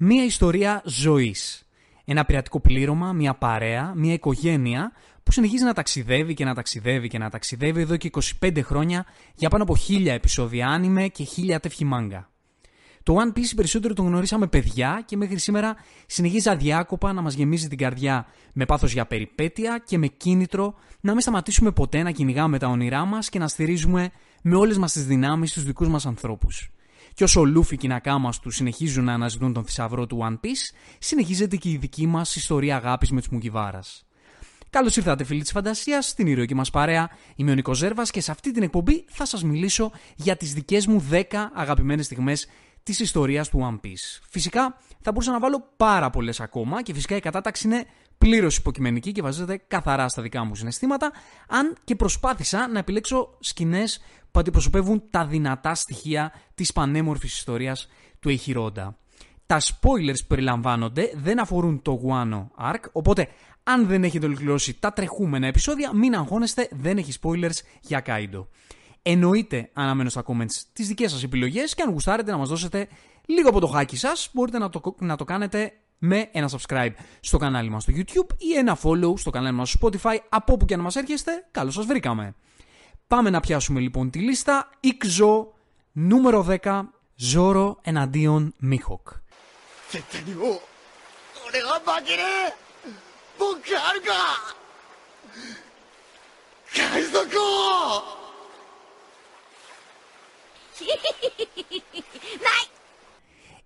Μία ιστορία ζωής. Ένα πειρατικό πλήρωμα, μια παρέα, μια οικογένεια που συνεχίζει να ταξιδεύει και να ταξιδεύει και να ταξιδεύει εδώ και 25 χρόνια για πάνω από 1000 επεισόδια άνιμε και 1000 τεύχη μάγκα. Το One Piece περισσότερο τον γνωρίσαμε παιδιά και μέχρι σήμερα συνεχίζει αδιάκοπα να μας γεμίζει την καρδιά με πάθος για περιπέτεια και με κίνητρο να μην σταματήσουμε ποτέ να κυνηγάμε τα όνειρά μας και να στηρίζουμε με όλες μας τις δυνάμεις τους δικούς μας ανθρώπους. Και όσο ο Λούφι και η Νακάμα τους συνεχίζουν να αναζητούν τον θησαυρό του One Piece, συνεχίζεται και η δική μας ιστορία αγάπης με τους Μουγκιβάρα. Καλώς ήρθατε, φίλοι της φαντασίας, στην ηρωική μας παρέα. Είμαι ο Νικό Ζέρβας και σε αυτή την εκπομπή θα σας μιλήσω για τις δικές μου 10 αγαπημένες στιγμές της ιστορίας του One Piece. Φυσικά θα μπορούσα να βάλω πάρα πολλές ακόμα και φυσικά η κατάταξη είναι πλήρως υποκειμενική και βασίζεται καθαρά στα δικά μου συναισθήματα, αν και προσπάθησα να επιλέξω σκηνές που αντιπροσωπεύουν τα δυνατά στοιχεία της πανέμορφης ιστορίας του Εχιρόντα. Τα spoilers που περιλαμβάνονται δεν αφορούν το Guano Arc, οπότε αν δεν έχετε ολοκληρώσει τα τρεχούμενα επεισόδια, μην αγχώνεστε, δεν έχει spoilers για Kaido. Εννοείται αναμένω στα comments τις δικές σας επιλογές και αν γουστάρετε να μας δώσετε λίγο από το χάκι σας, μπορείτε να το, να το κάνετε με ένα subscribe στο κανάλι μας στο YouTube ή ένα follow στο κανάλι μας στο Spotify από όπου και αν μας έρχεστε, καλώς σας βρήκαμε. Πάμε να πιάσουμε λοιπόν τη λίστα. Ικζο νούμερο 10. Ζόρο εναντίον Μίχοκ.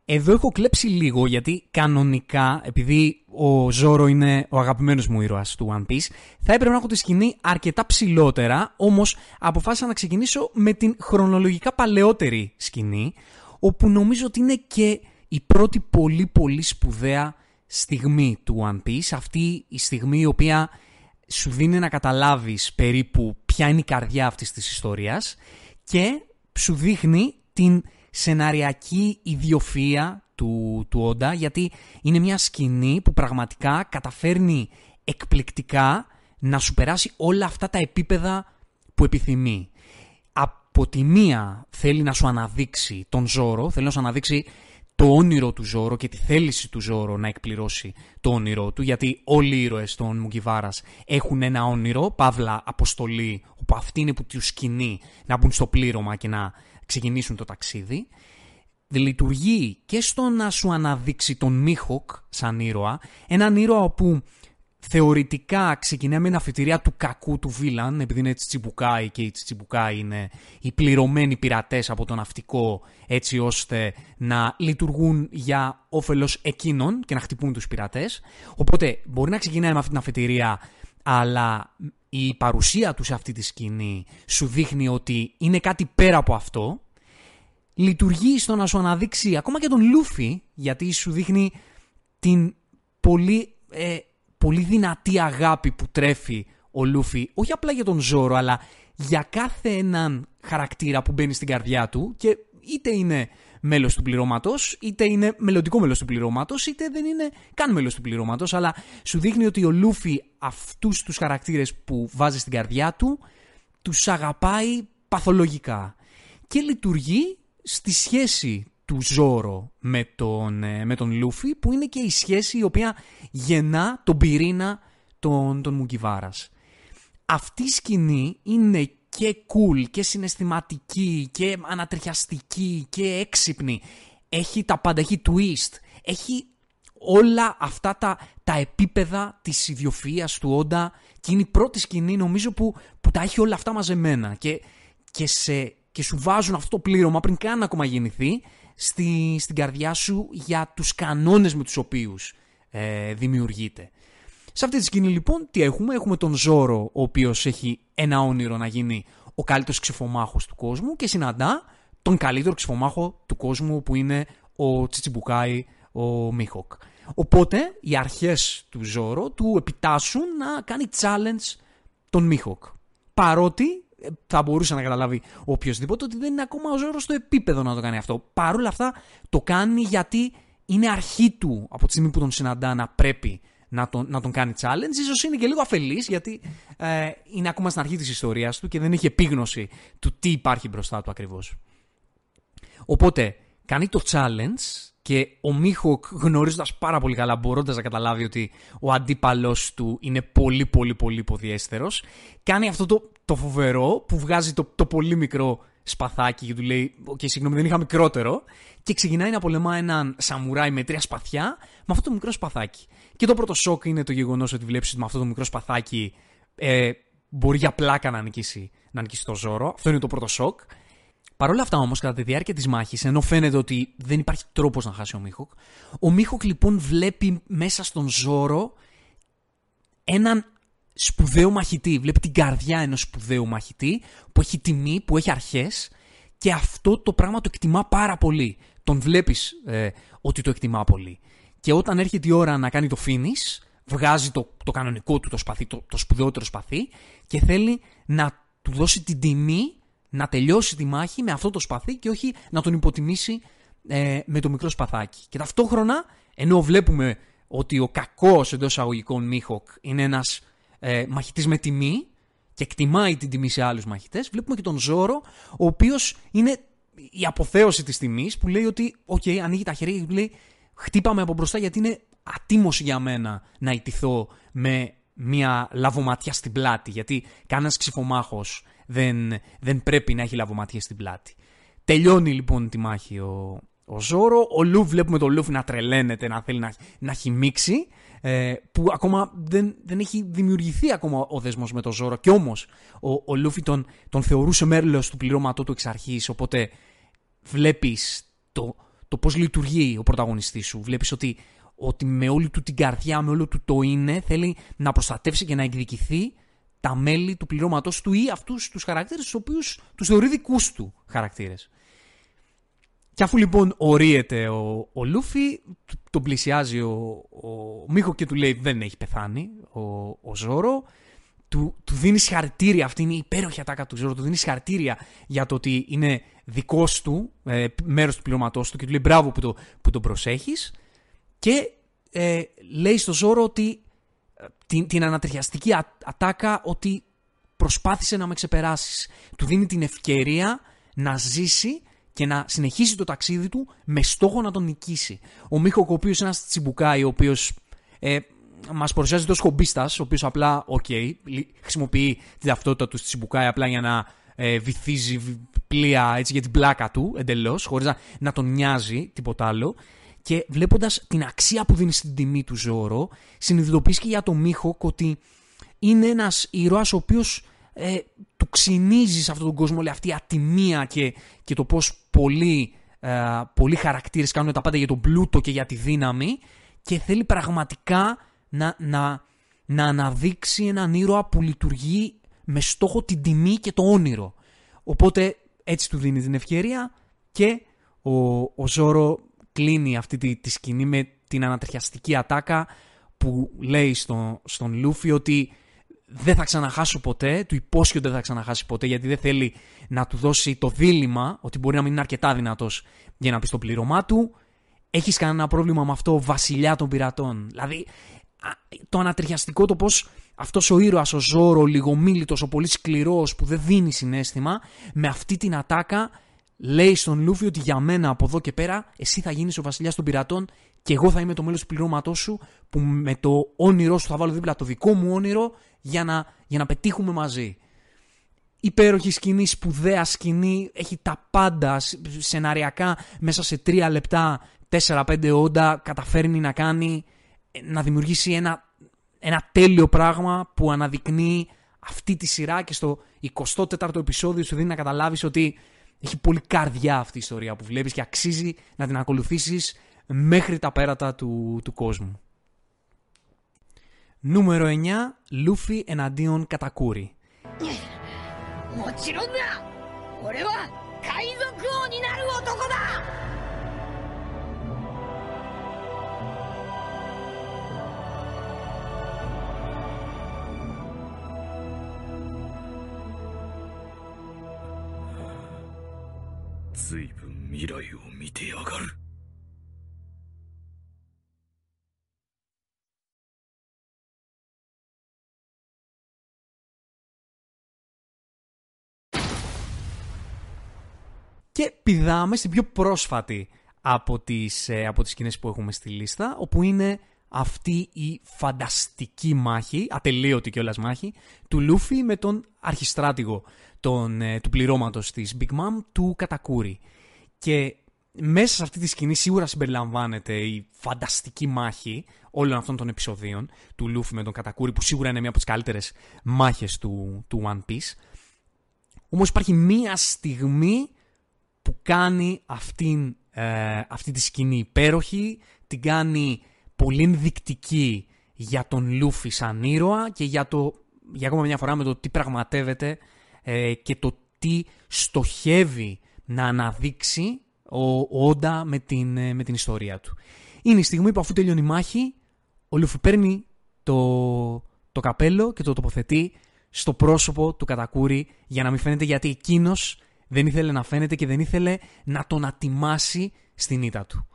Εδώ έχω κλέψει λίγο γιατί κανονικά, επειδή ο Ζόρο είναι ο αγαπημένος μου ήρωας του One Piece, θα έπρεπε να έχω τη σκηνή αρκετά ψηλότερα, όμως αποφάσισα να ξεκινήσω με την χρονολογικά παλαιότερη σκηνή, όπου νομίζω ότι είναι και η πρώτη πολύ πολύ σπουδαία στιγμή του One Piece, αυτή η στιγμή η οποία σου δίνει να καταλάβεις περίπου ποια είναι η καρδιά αυτής της ιστορίας και σου δείχνει την σεναριακή ιδιοφία του, του Όντα γιατί είναι μια σκηνή που πραγματικά καταφέρνει εκπληκτικά να σου περάσει όλα αυτά τα επίπεδα που επιθυμεί. Από τη μία θέλει να σου αναδείξει τον Ζόρο, θέλει να σου αναδείξει το όνειρο του Ζόρο και τη θέληση του Ζόρο να εκπληρώσει το όνειρό του, γιατί όλοι οι ήρωες των Μουγκιβάρας έχουν ένα όνειρο, παύλα αποστολή, όπου αυτή είναι που τους κινεί να μπουν στο πλήρωμα και να ξεκινήσουν το ταξίδι, λειτουργεί και στο να σου αναδείξει τον Μίχοκ σαν ήρωα, έναν ήρωα που θεωρητικά ξεκινάει με μια αφετηρία του κακού του villain, επειδή είναι Shichibukai και οι Shichibukai είναι οι πληρωμένοι πειρατές από το ναυτικό, έτσι ώστε να λειτουργούν για όφελος εκείνων και να χτυπούν τους πειρατές. Οπότε μπορεί να ξεκινάει με αυτή την αφετηρία, αλλά η παρουσία τους σε αυτή τη σκηνή σου δείχνει ότι είναι κάτι πέρα από αυτό, λειτουργεί στο να σου αναδείξει ακόμα και τον Λούφι, γιατί σου δείχνει την πολύ, ε, πολύ δυνατή αγάπη που τρέφει ο Λούφι, όχι απλά για τον Ζόρο, αλλά για κάθε έναν χαρακτήρα που μπαίνει στην καρδιά του και είτε είναι μέλος του πληρώματος, είτε είναι μελλοντικό μέλος του πληρώματος, είτε δεν είναι καν μέλος του πληρώματος. Αλλά σου δείχνει ότι ο Λούφι αυτούς τους χαρακτήρες που βάζει στην καρδιά του, τους αγαπάει παθολογικά. Και λειτουργεί στη σχέση του Ζόρο με τον, ε, με τον Λούφι, που είναι και η σχέση η οποία γεννά τον πυρήνα των, των Μουγκιβάρας. Αυτή η σκηνή είναι και cool και συναισθηματική και ανατριχιαστική και έξυπνη. Έχει τα πάντα, έχει twist, έχει όλα αυτά τα, τα επίπεδα της ιδιοφυΐας του Όντα και είναι η πρώτη σκηνή νομίζω που, που τα έχει όλα αυτά μαζεμένα και, και, σε, και σου βάζουν αυτό το πλήρωμα πριν καν ακόμα γεννηθεί στη, στην καρδιά σου για τους κανόνες με τους οποίους ε, δημιουργείται. Σε αυτή τη σκηνή λοιπόν τι έχουμε, έχουμε τον Ζόρο ο οποίος έχει ένα όνειρο να γίνει ο καλύτερος ξεφομάχος του κόσμου και συναντά τον καλύτερο ξεφομάχο του κόσμου που είναι ο Τσιτσιμπουκάη, ο Μίχοκ. Οπότε οι αρχές του Ζόρο του επιτάσσουν να κάνει challenge τον Μίχοκ. Παρότι ε, θα μπορούσε να καταλάβει οποιοδήποτε ότι δεν είναι ακόμα ο Ζόρο στο επίπεδο να το κάνει αυτό. Παρ' όλα αυτά το κάνει γιατί είναι αρχή του από τη στιγμή που τον συναντά να πρέπει να τον, να τον κάνει challenge. Ίσως είναι και λίγο αφελής γιατί ε, είναι ακόμα στην αρχή της ιστορίας του και δεν έχει επίγνωση του τι υπάρχει μπροστά του ακριβώς. Οπότε κάνει το challenge και ο Μίχοκ γνωρίζοντας πάρα πολύ καλά, μπορώντας να καταλάβει ότι ο αντίπαλός του είναι πολύ πολύ πολύ υποδεέστερος, κάνει αυτό το, το φοβερό που βγάζει το, το πολύ μικρό σπαθάκι και του λέει: Οκ, okay, συγγνώμη, δεν είχα μικρότερο. Και ξεκινάει να πολεμά έναν σαμουράι με τρία σπαθιά με αυτό το μικρό σπαθάκι. Και το πρώτο σοκ είναι το γεγονός ότι βλέπεις ότι με αυτό το μικρό σπαθάκι ε, μπορεί για πλάκα να νικήσει, να νικήσει το Ζόρο. Αυτό είναι το πρώτο σοκ. Παρ' όλα αυτά όμως, κατά τη διάρκεια της μάχης, ενώ φαίνεται ότι δεν υπάρχει τρόπος να χάσει ο Μίχοκ, ο Μίχοκ λοιπόν βλέπει μέσα στον Ζόρο έναν σπουδαίο μαχητή. Βλέπει την καρδιά ενός σπουδαίου μαχητή που έχει τιμή, που έχει αρχές και αυτό το πράγμα το εκτιμά πάρα πολύ. Τον βλέπεις ε, ότι το εκτιμά πολύ. Και όταν έρχεται η ώρα να κάνει το finish, βγάζει το, το κανονικό του το σπαθί, το, το σπουδαιότερο σπαθί και θέλει να του δώσει την τιμή να τελειώσει τη μάχη με αυτό το σπαθί και όχι να τον υποτιμήσει ε, με το μικρό σπαθάκι. Και ταυτόχρονα, ενώ βλέπουμε ότι ο κακός εντός εισαγωγικών Μίχοκ είναι ένας ε, μαχητής με τιμή και εκτιμάει την τιμή σε άλλους μαχητές, βλέπουμε και τον Ζόρο, ο οποίος είναι η αποθέωση της τιμής που λέει ότι, οκ, okay, ανοίγει τα χέρια και του λέει χτύπα με από μπροστά γιατί είναι άτιμο για μένα να ηττηθώ με μια λαβωματιά στην πλάτη, γιατί κανένας ξιφομάχος δεν, δεν πρέπει να έχει λαβοματιές στην πλάτη. Τελειώνει λοιπόν τη μάχη ο, ο Ζόρο. Ο Λουφ βλέπουμε τον Λουφ να τρελαίνεται, να θέλει να, να χυμίξει. Ε, που ακόμα δεν, δεν έχει δημιουργηθεί ακόμα ο δεσμός με τον Ζόρο. Και όμως ο, ο Λούφι τον, τον θεωρούσε μέρος του πληρώματό του εξ αρχής. Οπότε βλέπεις το, το πώς λειτουργεί ο πρωταγωνιστής σου. Βλέπεις ότι, ότι με όλη του την καρδιά, με όλο του το είναι, θέλει να προστατεύσει και να εκδικηθεί τα μέλη του πληρώματος του ή αυτούς τους χαρακτήρες, τους οποίους τους θεωρεί δικούς του χαρακτήρες. Και αφού λοιπόν ορίεται ο, ο Λούφι, τον πλησιάζει ο, ο Μίχο και του λέει δεν έχει πεθάνει ο, ο Ζόρο. Του, του δίνει συγχαρητήρια, αυτή είναι η υπέροχη ατάκα του Ζόρο, του δίνει συγχαρητήρια για το ότι είναι δικός του, ε, μέρος του πληρώματό του και του λέει μπράβο που, το, που τον προσέχεις. Και ε, λέει στο Ζόρο ότι την, την ανατριχιαστική ατάκα ότι προσπάθησε να με ξεπεράσεις. Του δίνει την ευκαιρία να ζήσει και να συνεχίσει το ταξίδι του με στόχο να τον νικήσει. Ο Μίχοκ, ο οποίος είναι ένας Shichibukai, ο οποίος ε, μας παρουσιάζεται ως χομπίστας, ο οποίος απλά, οκ, okay, χρησιμοποιεί την ταυτότητα του Shichibukai απλά για να ε, βυθίζει πλοία έτσι, για την πλάκα του εντελώς, χωρίς να, να τον νοιάζει τίποτα άλλο. Και βλέποντας την αξία που δίνει στην τιμή του Ζόρο, συνειδητοποιείς και για τον Μίχοκ ότι είναι ένας ήρωας ο οποίος ε, του ξυνίζει σε αυτόν τον κόσμο λέει, αυτή η ατιμία και, και το πώς πολλοί, ε, πολλοί χαρακτήρες κάνουν τα πάντα για τον πλούτο και για τη δύναμη και θέλει πραγματικά να, να, να αναδείξει έναν ήρωα που λειτουργεί με στόχο την τιμή και το όνειρο. Οπότε έτσι του δίνεις την ευκαιρία και ο, ο Ζόρο κλείνει αυτή τη, τη σκηνή με την ανατριχιαστική ατάκα που λέει στο, στον Λούφι ότι δεν θα ξαναχάσω ποτέ, του υπόσχεται ότι δεν θα ξαναχάσει ποτέ γιατί δεν θέλει να του δώσει το δίλημα ότι μπορεί να μην είναι αρκετά δυνατός για να πει στο πλήρωμά του. Έχεις κανένα πρόβλημα με αυτό, βασιλιά των πειρατών. Δηλαδή, το ανατριχιαστικό το πώς αυτός ο ήρωας, ο Ζόρο, ο λιγομίλητος, ο πολύ σκληρός που δεν δίνει συνέστημα, με αυτή την ατάκα λέει στον Λούφι ότι για μένα από εδώ και πέρα εσύ θα γίνεις ο βασιλιάς των πειρατών και εγώ θα είμαι το μέλος του πληρώματός σου που με το όνειρό σου θα βάλω δίπλα το δικό μου όνειρο για να, για να πετύχουμε μαζί. Υπέροχη σκηνή, σπουδαία σκηνή, έχει τα πάντα σεναριακά μέσα σε τρία λεπτά, 4-5 όντα, καταφέρνει να κάνει, να δημιουργήσει ένα, ένα τέλειο πράγμα που αναδεικνύει αυτή τη σειρά και στο 24ο επεισόδιο σου δίνει να καταλάβεις ότι έχει πολύ καρδιά αυτή η ιστορία που βλέπεις και αξίζει να την ακολουθήσεις μέχρι τα πέρατα του, του κόσμου. Νούμερο 9. Λούφι εναντίον Κατακούρη. Μοτσιρόντα! Ωραία! Καϊδοκού! 随分未来を見てやがる。Και πηδάμε στην πιο πρόσφατη από τις, ε, από τις σκηνές που έχουμε στη λίστα, όπου είναι αυτή η φανταστική μάχη, ατελείωτη κιόλας μάχη, του Λούφι με τον αρχιστράτηγο τον, ε, του πληρώματος της Big Mom, του Κατακούρη. Και μέσα σε αυτή τη σκηνή σίγουρα συμπεριλαμβάνεται η φανταστική μάχη όλων αυτών των επεισοδίων του Λούφι με τον Κατακούρη, που σίγουρα είναι μια από τις καλύτερες μάχες του, του One Piece. Όμως υπάρχει μία στιγμή που κάνει αυτήν, ε, αυτή τη σκηνή υπέροχη, την κάνει πολύ ενδεικτική για τον Λούφι σαν ήρωα και για, το, για ακόμα μια φορά με το τι πραγματεύεται ε, και το τι στοχεύει να αναδείξει ο Όντα με την, ε, με την ιστορία του. Είναι η στιγμή που αφού τελειώνει η μάχη, ο Λούφι παίρνει το, το καπέλο και το τοποθετεί στο πρόσωπο του Κατακούρη για να μην φαίνεται γιατί εκείνος δεν ήθελε να φαίνεται και δεν ήθελε να τον ατιμάσει στην ήττα του.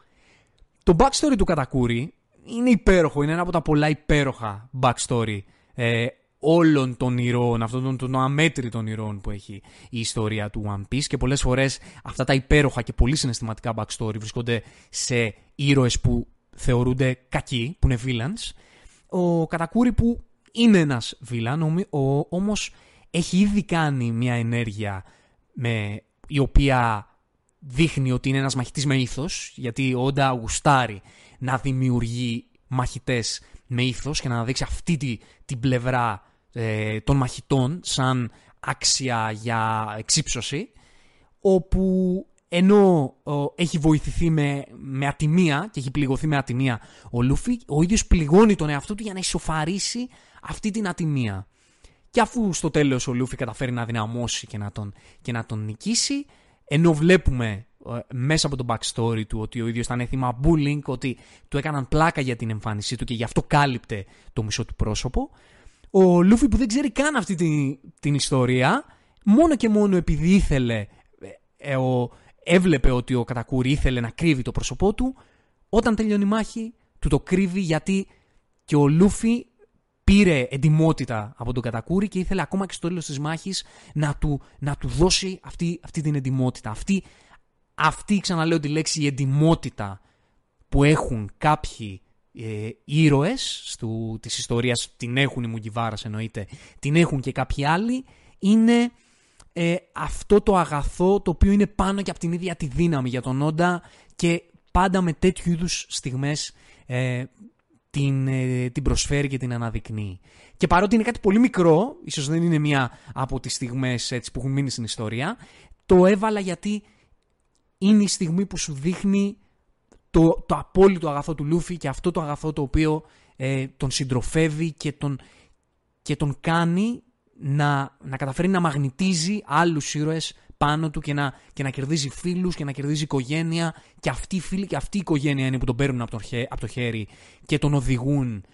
Το backstory του Κατακούρη είναι υπέροχο, είναι ένα από τα πολλά υπέροχα backstory ε, όλων των ηρώων, αυτών των, των αμέτρητων ηρώων που έχει η ιστορία του One Piece και πολλές φορές αυτά τα υπέροχα και πολύ συναισθηματικά backstory βρίσκονται σε ήρωες που θεωρούνται κακοί, που είναι villains. Ο Κατακούρη που είναι ένας villain, όμως έχει ήδη κάνει μια ενέργεια με, η οποία δείχνει ότι είναι ένας μαχητής με ήθος, γιατί ο Όντα γουστάρει να δημιουργεί μαχητές με ήθος και να δείξει αυτή τη, την πλευρά ε, των μαχητών σαν άξια για εξύψωση, όπου ενώ έχει βοηθηθεί με, με ατιμία και έχει πληγωθεί με ατιμία ο Λούφι, ο ίδιος πληγώνει τον εαυτό του για να ισοφαρίσει αυτή την ατιμία. Και αφού στο τέλος ο Λούφι καταφέρει να δυναμώσει και να τον, και να τον νικήσει, ενώ βλέπουμε ε, μέσα από το backstory του ότι ο ίδιος ήταν έθιμα bullying, ότι του έκαναν πλάκα για την εμφάνισή του και γι' αυτό κάλυπτε το μισό του πρόσωπο, ο Λούφι που δεν ξέρει καν αυτή την, την ιστορία, μόνο και μόνο επειδή ήθελε, ε, ο, έβλεπε ότι ο Κατακούρη ήθελε να κρύβει το πρόσωπό του, όταν τελειώνει η μάχη, του το κρύβει γιατί και ο Λούφι πήρε εντιμότητα από τον Κατακούρη και ήθελε ακόμα και στο τέλος της μάχης να του, να του δώσει αυτή, αυτή την εντιμότητα. Αυτή, αυτή, ξαναλέω τη λέξη, η εντιμότητα που έχουν κάποιοι ε, ήρωες στου, της ιστορίας, την έχουν οι Μουγκιβάρας εννοείται, την έχουν και κάποιοι άλλοι, είναι ε, αυτό το αγαθό το οποίο είναι πάνω και από την ίδια τη δύναμη για τον Όντα και πάντα με τέτοιου είδους στιγμές ε, την, ε, την προσφέρει και την αναδεικνύει. Και παρότι είναι κάτι πολύ μικρό, ίσως δεν είναι μία από τις στιγμές έτσι, που έχουν μείνει στην ιστορία, το έβαλα γιατί είναι η στιγμή που σου δείχνει το, το απόλυτο αγαθό του Λούφι και αυτό το αγαθό το οποίο ε, τον συντροφεύει και τον, και τον κάνει να, να καταφέρει να μαγνητίζει άλλους ήρωες πάνω του και να, και να κερδίζει φίλους και να κερδίζει οικογένεια και αυτή η φίλη και αυτή η οικογένεια είναι που τον παίρνουν από το, από το χέρι και τον οδηγούν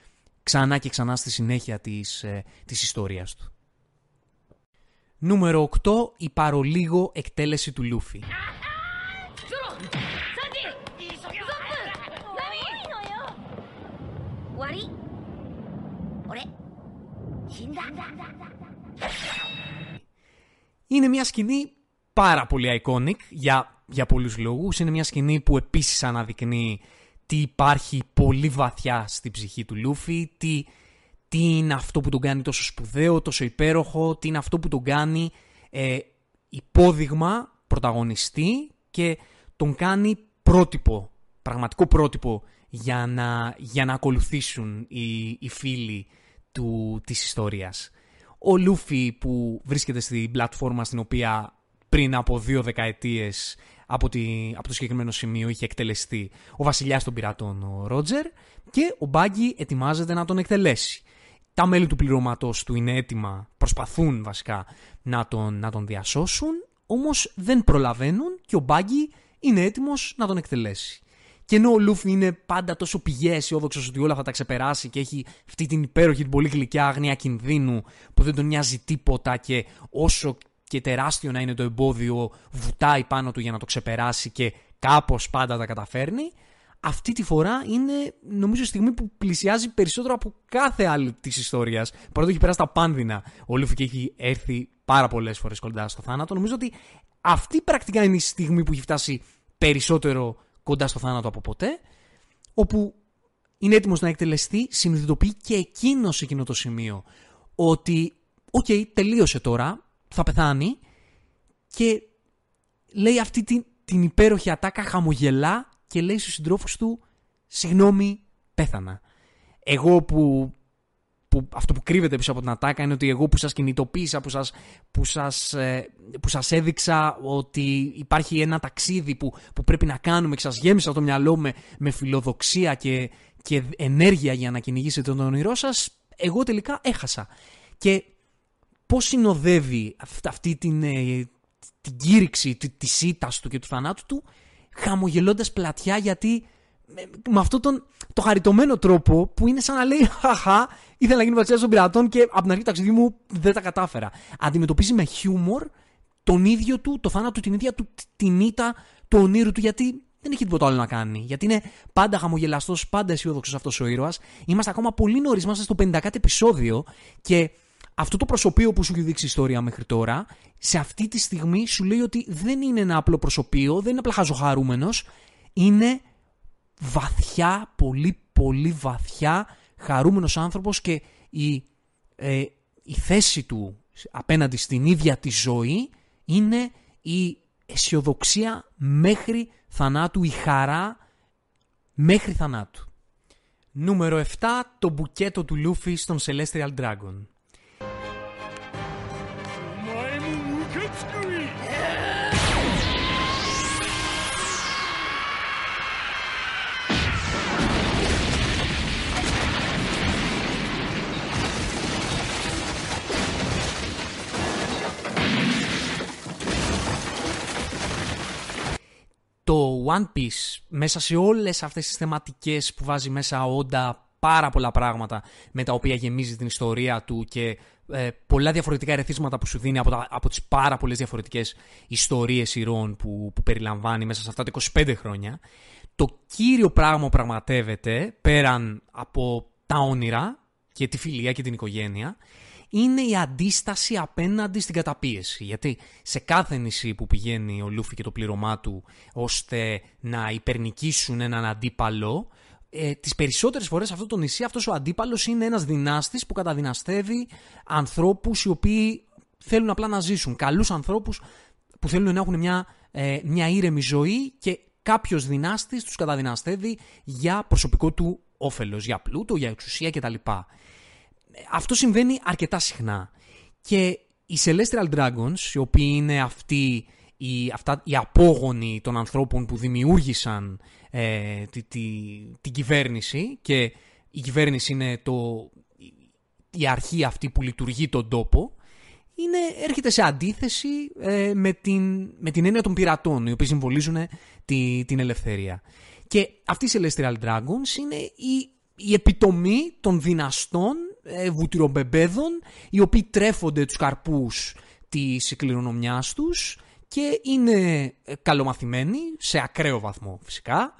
ξανά και ξανά στη συνέχεια της, ε, της ιστορίας του. Νούμερο 8. Η παρολίγο εκτέλεση του Λούφι. Είναι μια σκηνή πάρα πολύ iconic για, για πολλούς λόγους. Είναι μια σκηνή που επίσης αναδεικνύει τι υπάρχει πολύ βαθιά στη ψυχή του Λούφι, τι, τι είναι αυτό που τον κάνει τόσο σπουδαίο, τόσο υπέροχο, τι είναι αυτό που τον κάνει ε, υπόδειγμα, πρωταγωνιστή και τον κάνει πρότυπο, πραγματικό πρότυπο για να, για να ακολουθήσουν οι, οι φίλοι του, της ιστορίας. Ο Λούφι που βρίσκεται στην πλατφόρμα στην οποία πριν από δύο δεκαετίες από, τη, από το συγκεκριμένο σημείο είχε εκτελεστεί ο βασιλιάς των πειρατών ο Ρότζερ και ο Μπάγκη ετοιμάζεται να τον εκτελέσει. Τα μέλη του πληρώματος του είναι έτοιμα, προσπαθούν βασικά να τον, να τον διασώσουν, όμως δεν προλαβαίνουν και ο Μπάγκη είναι έτοιμος να τον εκτελέσει. Και ενώ ο Λούφι είναι πάντα τόσο πηγές αισιόδοξο ότι όλα θα τα ξεπεράσει και έχει αυτή την υπέροχη, την πολύ γλυκιά άγνοια κινδύνου που δεν τον νοιάζει τίποτα και όσο και τεράστιο να είναι το εμπόδιο, βουτάει πάνω του για να το ξεπεράσει και κάπως πάντα τα καταφέρνει. Αυτή τη φορά είναι, νομίζω, η στιγμή που πλησιάζει περισσότερο από κάθε άλλη της ιστορίας. Παρότι έχει περάσει τα πάνδυνα ο Λούφι και έχει έρθει πάρα πολλές φορές κοντά στο θάνατο. Νομίζω ότι αυτή πρακτικά είναι η στιγμή που έχει φτάσει περισσότερο κοντά στο θάνατο από ποτέ, όπου είναι έτοιμος να εκτελεστεί, συνειδητοποιεί και εκείνο σε εκείνο το σημείο ότι οκ, okay, τελείωσε τώρα, θα πεθάνει και λέει αυτή την, την υπέροχη ατάκα, χαμογελά και λέει στους συντρόφους του «Συγγνώμη, πέθανα». Εγώ που, που αυτό που κρύβεται πίσω από την ατάκα είναι ότι εγώ που σας κινητοποίησα, που σας, που σας, ε, που σας έδειξα ότι υπάρχει ένα ταξίδι που, που πρέπει να κάνουμε και σας γέμισα το μυαλό με, με φιλοδοξία και, και ενέργεια για να κυνηγήσετε τον όνειρό σας, εγώ τελικά έχασα. Και πώς συνοδεύει αυτή την, ε, την κήρυξη της ήττας του και του θανάτου του, χαμογελώντας πλατιά γιατί με αυτόν τον το χαριτωμένο τρόπο που είναι σαν να λέει Χαχά, ήθελα να γίνει βασιλιάς των πειρατών και από την αρχή του ταξιδιού μου δεν τα κατάφερα. Αντιμετωπίζει με χιούμορ τον ίδιο του, το θάνατο, την ίδια του την ήττα του ονείρου του γιατί δεν έχει τίποτα άλλο να κάνει. Γιατί είναι πάντα χαμογελαστός, πάντα αισιόδοξος αυτός ο ήρωας. Είμαστε ακόμα πολύ νωρίς, είμαστε στο 50 επεισόδιο και αυτό το προσωπείο που σου έχει δείξει η ιστορία μέχρι τώρα, σε αυτή τη στιγμή σου λέει ότι δεν είναι ένα απλό προσωπείο, δεν είναι απλά χαζοχαρούμενος, είναι βαθιά, πολύ πολύ βαθιά χαρούμενος άνθρωπος και η, ε, η θέση του απέναντι στην ίδια τη ζωή είναι η αισιοδοξία μέχρι θανάτου, η χαρά μέχρι θανάτου. Νούμερο 7. Το μπουκέτο του Λούφι στον Celestial Dragon. Το One Piece μέσα σε όλες αυτές τις θεματικές που βάζει μέσα όντα πάρα πολλά πράγματα με τα οποία γεμίζει την ιστορία του και ε, πολλά διαφορετικά ερεθίσματα που σου δίνει από, τα, από τις πάρα πολλές διαφορετικές ιστορίες ηρώων που, που περιλαμβάνει μέσα σε αυτά τα 25 χρόνια. Το κύριο πράγμα που πραγματεύεται πέραν από τα όνειρα και τη φιλία και την οικογένεια είναι η αντίσταση απέναντι στην καταπίεση. Γιατί σε κάθε νησί που πηγαίνει ο Λούφι και το πλήρωμά του ώστε να υπερνικήσουν έναν αντίπαλο, ε, τις περισσότερες φορές αυτό το νησί αυτός ο αντίπαλος είναι ένας δυνάστης που καταδυναστεύει ανθρώπους οι οποίοι θέλουν απλά να ζήσουν. Καλούς ανθρώπους που θέλουν να έχουν μια, ε, μια ήρεμη ζωή και κάποιος δυνάστης τους καταδυναστεύει για προσωπικό του όφελος, για πλούτο, για εξουσία κτλ αυτό συμβαίνει αρκετά συχνά. Και οι Celestial Dragons, οι οποίοι είναι αυτοί οι, αυτά, οι απόγονοι των ανθρώπων που δημιούργησαν ε, τη, τη, την κυβέρνηση και η κυβέρνηση είναι το, η αρχή αυτή που λειτουργεί τον τόπο, είναι, έρχεται σε αντίθεση ε, με, την, με την έννοια των πειρατών, οι οποίοι συμβολίζουν τη, την ελευθερία. Και αυτοί οι Celestial Dragons είναι η, η επιτομή των δυναστών ε, βουτυρομπεμπέδων οι οποίοι τρέφονται τους καρπούς της κληρονομιάς τους και είναι ε, καλομαθημένοι σε ακραίο βαθμό φυσικά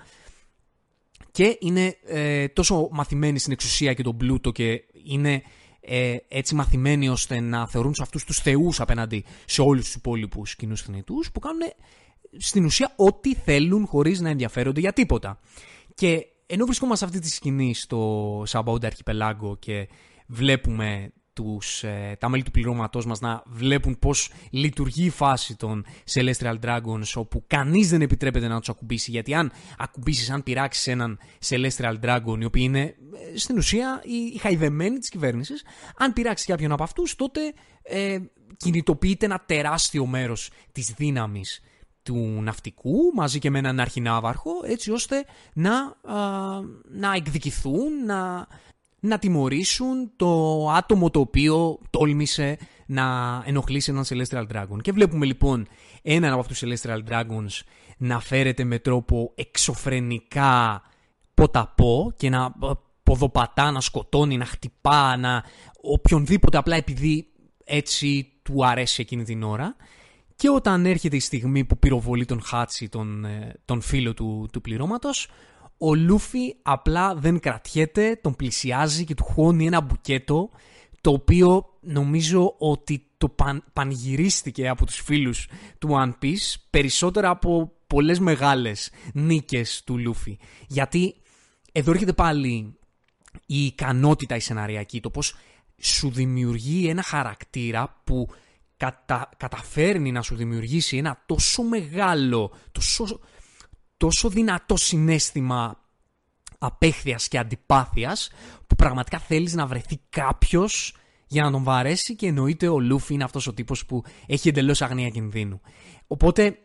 και είναι ε, τόσο μαθημένοι στην εξουσία και τον πλούτο και είναι ε, έτσι μαθημένοι ώστε να θεωρούν σε αυτούς τους θεούς απέναντι σε όλους τους υπόλοιπους κοινούς θνητούς που κάνουν στην ουσία ό,τι θέλουν χωρίς να ενδιαφέρονται για τίποτα. Και ενώ βρισκόμαστε σε αυτή τη σκηνή στο Σαμπαούντα Αρχιπελάγκο και βλέπουμε τους, ε, τα μέλη του πληρώματός μας να βλέπουν πώς λειτουργεί η φάση των Celestial Dragons όπου κανείς δεν επιτρέπεται να τους ακουμπήσει. Γιατί αν ακουμπήσεις, αν πειράξεις έναν Celestial Dragon οι οποίοι είναι ε, στην ουσία οι, οι χαϊδεμένοι της κυβέρνησης αν πειράξεις κάποιον από αυτούς τότε ε, κινητοποιείται ένα τεράστιο μέρος της δύναμης του ναυτικού μαζί και με έναν αρχινάβαρχο έτσι ώστε να, να εκδικηθούν, να, να τιμωρήσουν το άτομο το οποίο τόλμησε να ενοχλήσει έναν Celestial Dragon. Και βλέπουμε λοιπόν έναν από αυτούς τους Celestial Dragons να φέρεται με τρόπο εξωφρενικά ποταπό και να ποδοπατά, να σκοτώνει, να χτυπά, να οποιονδήποτε απλά επειδή έτσι του αρέσει εκείνη την ώρα. Και όταν έρχεται η στιγμή που πυροβολεί τον Χάτσι, τον, ε, τον φίλο του, του πληρώματος, ο Λούφι απλά δεν κρατιέται, τον πλησιάζει και του χώνει ένα μπουκέτο το οποίο νομίζω ότι το παν, πανηγυρίστηκε από τους φίλους του One Piece περισσότερα από πολλές μεγάλες νίκες του Λούφι. Γιατί εδώ έρχεται πάλι η ικανότητα η σεναριακή, το πώς σου δημιουργεί ένα χαρακτήρα που κατα, καταφέρνει να σου δημιουργήσει ένα τόσο μεγάλο, τόσο, τόσο δυνατό συνέστημα απέχθειας και αντιπάθειας που πραγματικά θέλεις να βρεθεί κάποιος για να τον βαρέσει και εννοείται ο Λούφι είναι αυτός ο τύπος που έχει εντελώς αγνία κινδύνου. Οπότε ε,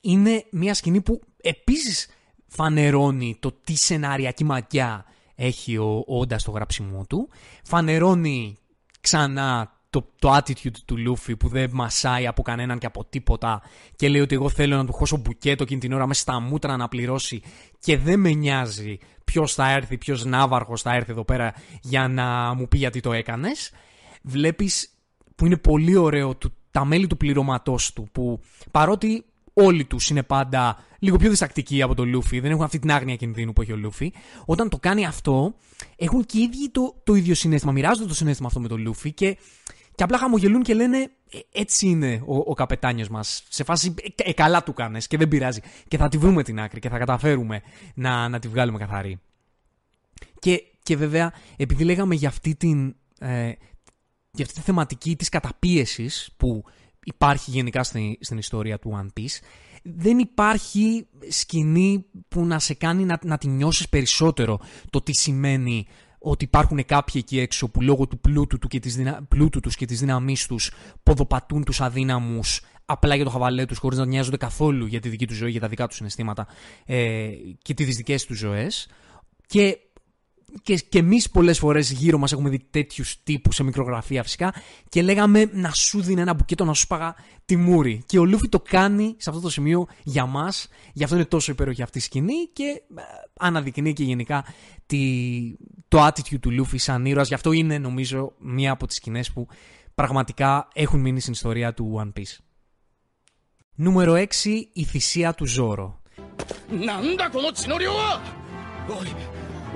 είναι μια σκηνή που επίσης φανερώνει το τι σενάριακή μακιά έχει ο Όντα στο γράψιμό του. Φανερώνει ξανά το, το attitude του Λούφι που δεν μασάει από κανέναν και από τίποτα και λέει ότι εγώ θέλω να του χώσω μπουκέτο εκείνη την ώρα μέσα στα μούτρα να πληρώσει και δεν με νοιάζει ποιος θα έρθει, ποιος ναύαρχος θα έρθει εδώ πέρα για να μου πει γιατί το έκανες. Βλέπεις που είναι πολύ ωραίο του, τα μέλη του πληρωματός του που παρότι όλοι τους είναι πάντα λίγο πιο διστακτικοί από τον Λούφι, δεν έχουν αυτή την άγνοια κινδύνου που έχει ο Λούφι. Όταν το κάνει αυτό, έχουν και οι ίδιοι το, το ίδιο συνέστημα, μοιράζονται το συνέστημα αυτό με τον Λούφι και, και απλά χαμογελούν και λένε «Ε, έτσι είναι ο, ο καπετάνιος μας. Σε φάση ε, ε, καλά του κάνες και δεν πειράζει. Και θα τη βρούμε την άκρη και θα καταφέρουμε να, να τη βγάλουμε καθαρή. Και, και βέβαια, επειδή λέγαμε για αυτή, την, ε, για αυτή τη θεματική της καταπίεσης που υπάρχει γενικά στην, στην ιστορία του One Piece, δεν υπάρχει σκηνή που να σε κάνει να, να τη νιώσεις περισσότερο το τι σημαίνει ότι υπάρχουν κάποιοι εκεί έξω που λόγω του πλούτου, του και της δυνα... πλούτου τους και της δύναμής τους ποδοπατούν τους αδύναμους απλά για το χαβαλέ τους χωρίς να νοιάζονται καθόλου για τη δική τους ζωή, για τα δικά τους συναισθήματα ε, και τις δικές τους ζωές. Και και, και εμείς πολλές φορές γύρω μας έχουμε δει τέτοιους τύπους σε μικρογραφία φυσικά και λέγαμε να σου δίνει ένα μπουκέτο να σου σπάγα τη μούρη. Και ο Λούφι το κάνει σε αυτό το σημείο για μας. Γι' αυτό είναι τόσο υπέροχη αυτή η σκηνή και ε, αναδεικνύει και γενικά τη, το attitude του Λούφι σαν ήρωας. Γι' αυτό είναι νομίζω μία από τις σκηνές που πραγματικά έχουν μείνει στην ιστορία του One Piece. Νούμερο 6. Η θυσία του Ζόρο.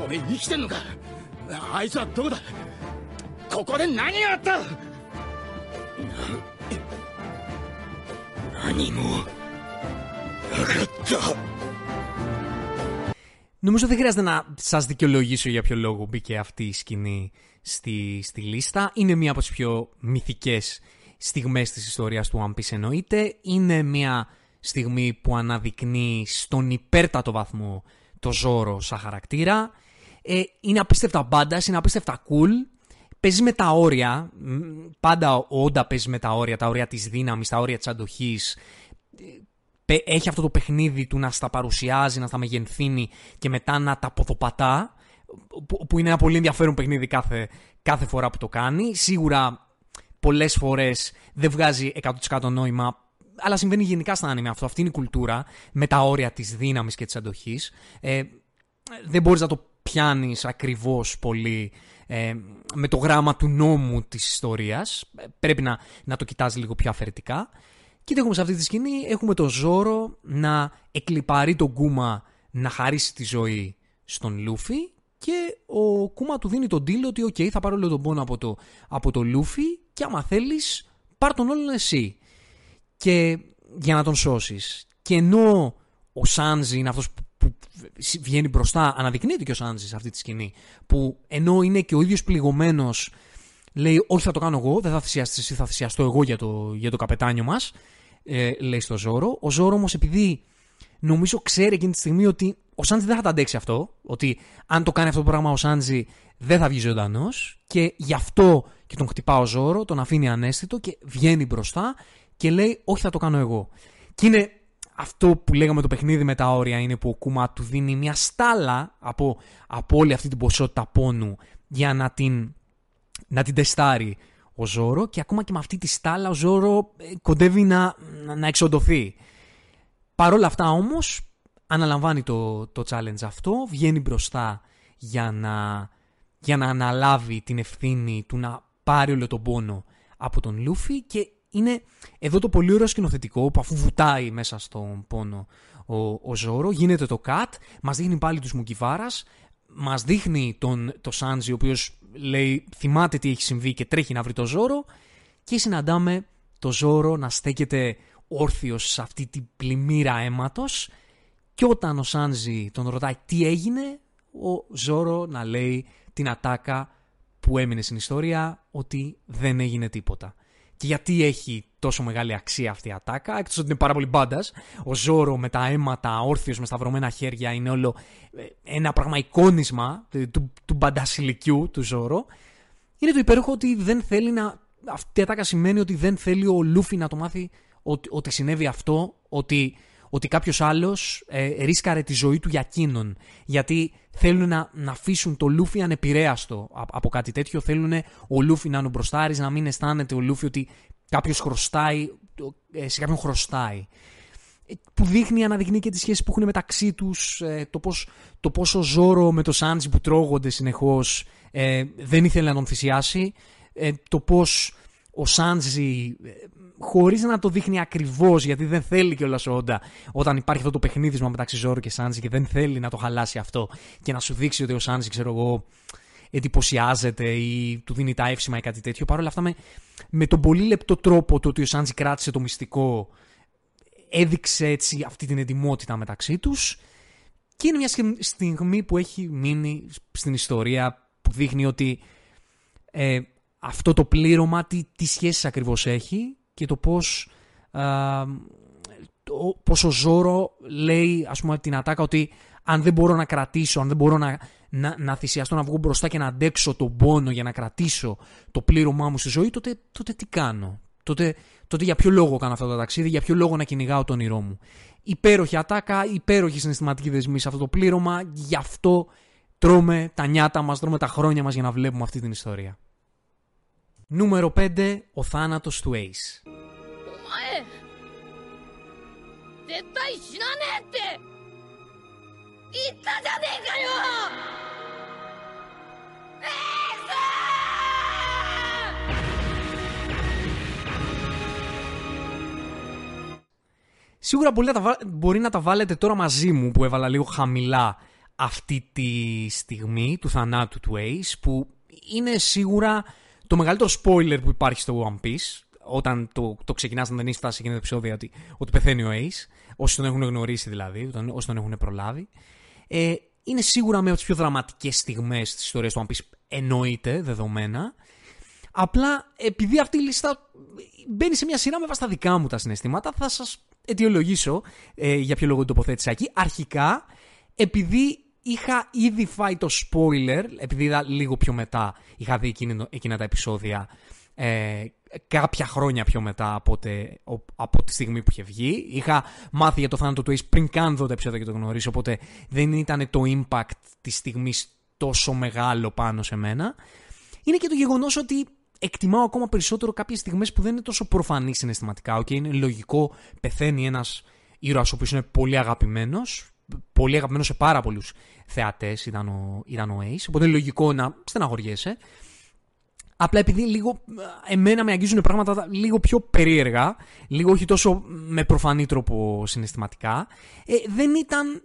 おめえ生きてんのかあいつはどこだここで何があったな何もなかった Νομίζω δεν χρειάζεται να σας δικαιολογήσω για ποιο λόγο μπήκε αυτή η σκηνή στη, στη λίστα. Είναι μία από τις πιο μυθικές στιγμές της ιστορίας του One Piece εννοείται. Είναι μία στιγμή που αναδεικνύει στον υπέρτατο βαθμό το Ζόρο σαν χαρακτήρα. Ε, είναι απίστευτα μπάντα, είναι απίστευτα cool. Παίζεις με τα όρια. Πάντα ο Όντα παίζεις με τα όρια, τα όρια της δύναμης, τα όρια της αντοχής. Ε, έχει αυτό το παιχνίδι του να στα παρουσιάζει, να στα μεγενθύνει και μετά να τα ποδοπατά. Που είναι ένα πολύ ενδιαφέρον παιχνίδι κάθε, κάθε φορά που το κάνει. Σίγουρα πολλές φορές δεν βγάζει 100% νόημα αλλά συμβαίνει γενικά στα άνιμε αυτό. Αυτή είναι η κουλτούρα με τα όρια της δύναμης και της αντοχής. Ε, δεν μπορείς να το πιάνεις ακριβώς πολύ ε, με το γράμμα του νόμου της ιστορίας. Ε, πρέπει να, να το κοιτάζει λίγο πιο αφαιρετικά. Και έχουμε σε αυτή τη σκηνή, έχουμε το Ζόρο να εκλυπαρεί τον Κούμα να χαρίσει τη ζωή στον Λούφι και ο Κούμα του δίνει τον deal ότι «ΟΚ, θα πάρω όλο τον πόνο από το, από το Λούφι και άμα θέλεις πάρ τον όλον εσύ» και για να τον σώσεις. Και ενώ ο Σάνζι είναι αυτός που βγαίνει μπροστά, αναδεικνύεται και ο Σάνζι σε αυτή τη σκηνή, που ενώ είναι και ο ίδιος πληγωμένος, λέει όχι θα το κάνω εγώ, δεν θα θυσιαστείς εσύ, θα θυσιαστώ εγώ για το, για το καπετάνιο μας, ε, λέει στο Ζόρο. Ο Ζόρο όμως επειδή νομίζω ξέρει εκείνη τη στιγμή ότι ο Σάντζι δεν θα τα αντέξει αυτό, ότι αν το κάνει αυτό το πράγμα ο Σάντζι δεν θα βγει ζωντανός και γι' αυτό και τον χτυπά ο Ζόρο, τον αφήνει ανέστητο και βγαίνει μπροστά και λέει όχι θα το κάνω εγώ. Και είναι αυτό που λέγαμε το παιχνίδι με τα όρια είναι που ο Κούμα του δίνει μια στάλα από, από όλη αυτή την ποσότητα πόνου για να την, να την τεστάρει ο Ζόρο και ακόμα και με αυτή τη στάλα ο Ζόρο ε, κοντεύει να, να εξοντωθεί. Παρ' όλα αυτά όμως αναλαμβάνει το, το challenge αυτό, βγαίνει μπροστά για να, για να αναλάβει την ευθύνη του να πάρει όλο τον πόνο από τον Λούφι και είναι εδώ το πολύ ωραίο σκηνοθετικό που αφού βουτάει μέσα στον πόνο ο, ο Ζόρο, γίνεται το cut, μας δείχνει πάλι τους Μουκιβάρας, μας δείχνει τον, το Σάντζι ο οποίος λέει θυμάται τι έχει συμβεί και τρέχει να βρει το Ζόρο και συναντάμε το Ζόρο να στέκεται όρθιος σε αυτή την πλημμύρα αίματος και όταν ο Σάνζι τον ρωτάει τι έγινε, ο Ζόρο να λέει την ατάκα που έμεινε στην ιστορία ότι δεν έγινε τίποτα. Και γιατί έχει τόσο μεγάλη αξία αυτή η ατάκα, εκτός ότι είναι πάρα πολύ μπάντας. Ο Ζόρο με τα αίματα, όρθιος με σταυρωμένα χέρια, είναι όλο ε, ένα πράγμα εικόνισμα του, του μπαντασιλικιού του Ζόρο. Είναι το υπέροχο ότι δεν θέλει να. Αυτή η ατάκα σημαίνει ότι δεν θέλει ο Λούφι να το μάθει ότι, ότι συνέβη αυτό, ότι ότι κάποιος άλλος ε, ρίσκαρε τη ζωή του για εκείνον. Γιατί θέλουν να, να αφήσουν το Λούφι ανεπηρέαστο από κάτι τέτοιο. Θέλουν ο Λούφι να είναι μπροστάρι, να μην αισθάνεται ο Λούφι ότι κάποιος χρωστάει, ε, σε κάποιον χρωστάει. Ε, που δείχνει, αναδεικνύει και τις σχέσεις που έχουν μεταξύ τους, ε, το, πώς, το πόσο Ζόρο με το Σάντζι που τρώγονται συνεχώς δεν ήθελε να τον θυσιάσει, το πώς ο Σάντζι χωρίς να το δείχνει ακριβώς, γιατί δεν θέλει κιόλας ο Όντα όταν υπάρχει αυτό το παιχνίδισμα μεταξύ Ζόρο και Σάντζι και δεν θέλει να το χαλάσει αυτό και να σου δείξει ότι ο Σάντζι, ξέρω εγώ, εντυπωσιάζεται ή του δίνει τα εύσημα ή κάτι τέτοιο. Παρ' όλα αυτά, με, με τον πολύ λεπτό τρόπο το ότι ο Σάντζι κράτησε το μυστικό, έδειξε έτσι αυτή την εντυμότητα μεταξύ τους. Και είναι μια στιγμή που έχει μείνει στην ιστορία που δείχνει ότι ε, αυτό το πλήρωμα τι, τι σχέσεις ακριβώς έχει και το πώς, α, πώς ο Ζόρο λέει ας πούμε την ατάκα ότι αν δεν μπορώ να κρατήσω, αν δεν μπορώ να, να, να θυσιαστώ να βγω μπροστά και να αντέξω τον πόνο για να κρατήσω το πλήρωμά μου στη ζωή, τότε, τότε τι κάνω; Τότε, τότε για ποιο λόγο κάνω αυτό το ταξίδι, για ποιο λόγο να κυνηγάω τον όνειρό μου; Υπέροχη ατάκα, υπέροχη συναισθηματική δεσμή σε αυτό το πλήρωμα, γι' αυτό τρώμε τα νιάτα μας, τρώμε τα χρόνια μας για να βλέπουμε αυτή την ιστορία. Νούμερο 5. Ο θάνατος του Ace. Σίγουρα μπορεί να, τα, μπορεί να τα βάλετε τώρα μαζί μου που έβαλα λίγο χαμηλά αυτή τη στιγμή του θανάτου του Ace που είναι σίγουρα το μεγαλύτερο spoiler που υπάρχει στο One Piece, όταν το, το ξεκινάς να δεν έχει φτάσει εκείνο το επεισόδιο, ότι, ότι πεθαίνει ο Ace, όσοι τον έχουν γνωρίσει δηλαδή, όσοι τον έχουν προλάβει, ε, είναι σίγουρα μία από τις πιο δραματικές στιγμές της ιστορίας του One Piece, εννοείται, δεδομένα. Απλά επειδή αυτή η λίστα μπαίνει σε μια σειρά με βάση τα δικά μου τα συναισθήματα, θα σας αιτιολογήσω ε, για ποιο λόγο το τοποθέτησα εκεί. Αρχικά, επειδή είχα ήδη φάει το spoiler, επειδή είδα λίγο πιο μετά, είχα δει εκείνα τα επεισόδια ε, κάποια χρόνια πιο μετά από, από τη στιγμή που είχε βγει. Είχα μάθει για το θάνατο του Ace πριν καν δω τα επεισόδια και το γνωρίσω, οπότε δεν ήταν το impact της στιγμής τόσο μεγάλο πάνω σε μένα. Είναι και το γεγονός ότι εκτιμάω ακόμα περισσότερο κάποιες στιγμές που δεν είναι τόσο προφανείς συναισθηματικά. Okay, είναι λογικό, πεθαίνει ένας ήρωας ο οποίος είναι πολύ αγαπημένος, πολύ αγαπημένος σε πάρα πολλούς θεατές ήταν ο, ήταν ο Ace. Οπότε είναι λογικό να στεναχωριέσαι. Απλά επειδή λίγο εμένα με αγγίζουν πράγματα λίγο πιο περίεργα, λίγο όχι τόσο με προφανή τρόπο συναισθηματικά, ε, δεν ήταν.